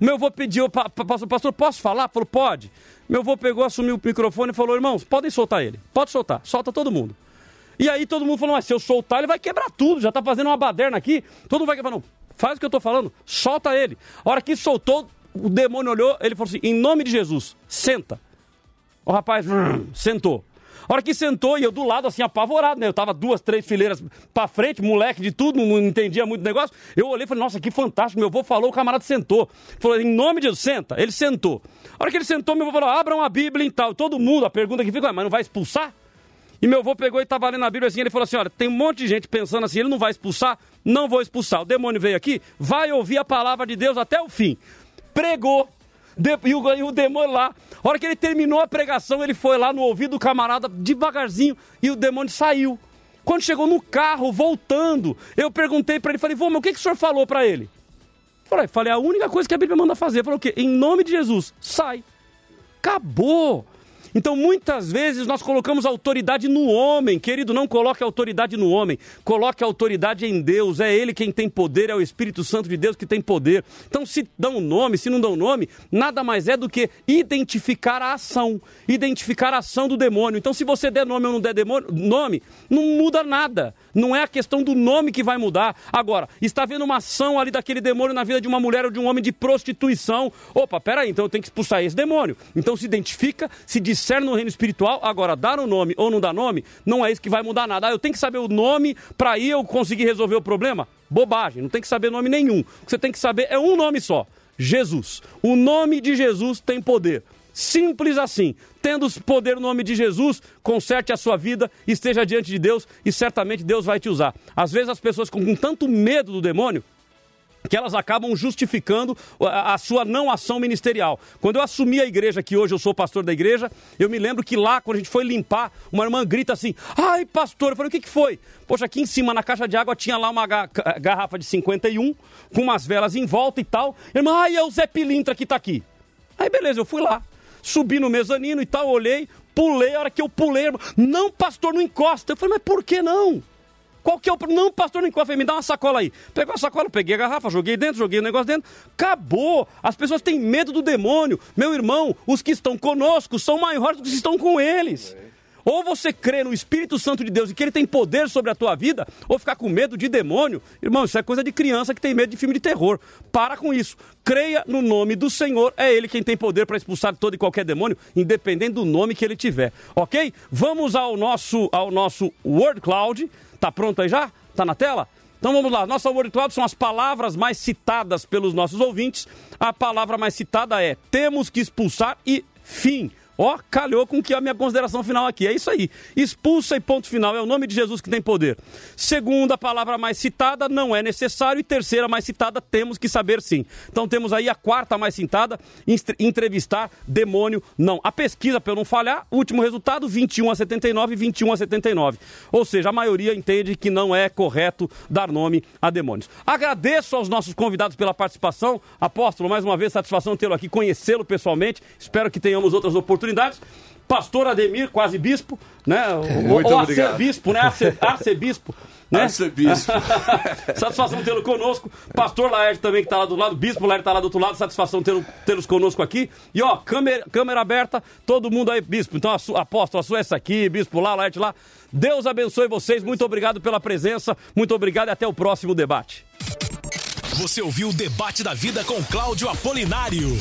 Meu avô pediu, pastor, pastor, posso falar? Falou, pode. Meu avô pegou, assumiu o microfone e falou, irmãos, podem soltar ele. Pode soltar, solta todo mundo. E aí todo mundo falou, mas se eu soltar, ele vai quebrar tudo, já está fazendo uma baderna aqui, todo mundo vai quebrar. Não, Faz o que eu estou falando, solta ele. A hora que soltou, o demônio olhou, ele falou assim: em nome de Jesus, senta. O rapaz hum, sentou. A hora que sentou, e eu do lado, assim, apavorado, né? Eu tava duas, três fileiras pra frente, moleque de tudo, não entendia muito negócio. Eu olhei e falei, nossa, que fantástico, meu avô falou, o camarada sentou. Falou, em nome de Jesus, senta. Ele sentou. A hora que ele sentou, meu avô falou, abram a Bíblia e tal. Todo mundo, a pergunta que fica, mas não vai expulsar? E meu avô pegou e estava lendo a Bíblia assim, ele falou assim, olha, tem um monte de gente pensando assim, ele não vai expulsar? Não vou expulsar. O demônio veio aqui, vai ouvir a palavra de Deus até o fim. Pregou, e o, e o demônio lá. A hora que ele terminou a pregação, ele foi lá no ouvido do camarada devagarzinho e o demônio saiu. Quando chegou no carro, voltando, eu perguntei para ele, falei, vô, mas o que, que o senhor falou para ele? Falei, falei, a única coisa que a Bíblia manda fazer, falou o quê? Em nome de Jesus, sai. Acabou. Então, muitas vezes nós colocamos autoridade no homem. Querido, não coloque autoridade no homem. Coloque autoridade em Deus. É Ele quem tem poder, é o Espírito Santo de Deus que tem poder. Então, se dão nome, se não dão nome, nada mais é do que identificar a ação. Identificar a ação do demônio. Então, se você der nome ou não der demônio, nome, não muda nada. Não é a questão do nome que vai mudar. Agora, está havendo uma ação ali daquele demônio na vida de uma mulher ou de um homem de prostituição. Opa, peraí, então eu tenho que expulsar esse demônio. Então se identifica, se diz discerne no reino espiritual. Agora, dar o um nome ou não dar nome, não é isso que vai mudar nada. Ah, eu tenho que saber o nome para aí eu conseguir resolver o problema? Bobagem, não tem que saber nome nenhum. O que você tem que saber é um nome só: Jesus. O nome de Jesus tem poder. Simples assim. Tendo poder no nome de Jesus, conserte a sua vida, esteja diante de Deus e certamente Deus vai te usar. Às vezes as pessoas com tanto medo do demônio que elas acabam justificando a, sua não ação ministerial. Quando eu assumi a igreja, que hoje eu sou pastor da igreja, eu me lembro que lá, quando a gente foi limpar, uma irmã grita assim: ai, pastor, eu falei, o que, que foi? Poxa, aqui em cima na caixa de água tinha lá uma ga garrafa de 51, com umas velas em volta e tal. Irmã, ai, é o Zé Pilintra que tá aqui. Aí beleza, eu fui lá, subi no mezanino e tal, olhei, pulei, a hora que eu pulei, não, pastor, não encosta. Eu falei, mas por que não? Qual que é o. Não, pastor, encosta. Me dá uma sacola aí. Pegou a sacola, peguei a garrafa, joguei dentro, joguei o negócio dentro. Acabou. As pessoas têm medo do demônio. Meu irmão, os que estão conosco são maiores do que estão com eles. Ou você crê no Espírito Santo de Deus e que ele tem poder sobre a tua vida, ou ficar com medo de demônio. Irmão, isso é coisa de criança que tem medo de filme de terror. Para com isso. Creia no nome do Senhor. É ele quem tem poder para expulsar todo e qualquer demônio, independente do nome que ele tiver. Ok? Vamos ao nosso, ao nosso Word Cloud. Tá pronto aí já? Tá na tela? Então vamos lá. Nossa Word Cloud são as palavras mais citadas pelos nossos ouvintes. A palavra mais citada é temos que expulsar e fim. Ó, calhou com que a minha consideração final aqui. É isso aí. Expulsa e ponto final. É o nome de Jesus que tem poder. Segunda palavra mais citada, não é necessário. E terceira mais citada, temos que saber sim. Então temos aí a quarta mais citada, entrevistar demônio, não. A pesquisa, eu não falhar, último resultado, 21 a 79 e 21 a 79. Ou seja, a maioria entende que não é correto dar nome a demônios. Agradeço aos nossos convidados pela participação. Apóstolo, mais uma vez, satisfação tê-lo aqui, conhecê-lo pessoalmente. Espero que tenhamos outras oportunidades oportunidades. Pastor Ademir, quase bispo, né? Muito ou obrigado. arcebispo, né? Arce, arcebispo. Né? Arcebispo. satisfação tê-lo conosco. Pastor Laerte também que está lá do lado. Bispo Laerte está lá do outro lado. Satisfação tê-los conosco aqui. E ó, câmera, câmera aberta. Todo mundo aí, bispo. Então, a sua, apóstolo, a sua é essa aqui. Bispo lá, Laerte lá. Deus abençoe vocês. Muito obrigado pela presença. Muito obrigado e até o próximo debate. Você ouviu o Debate da Vida com Cláudio Apolinário.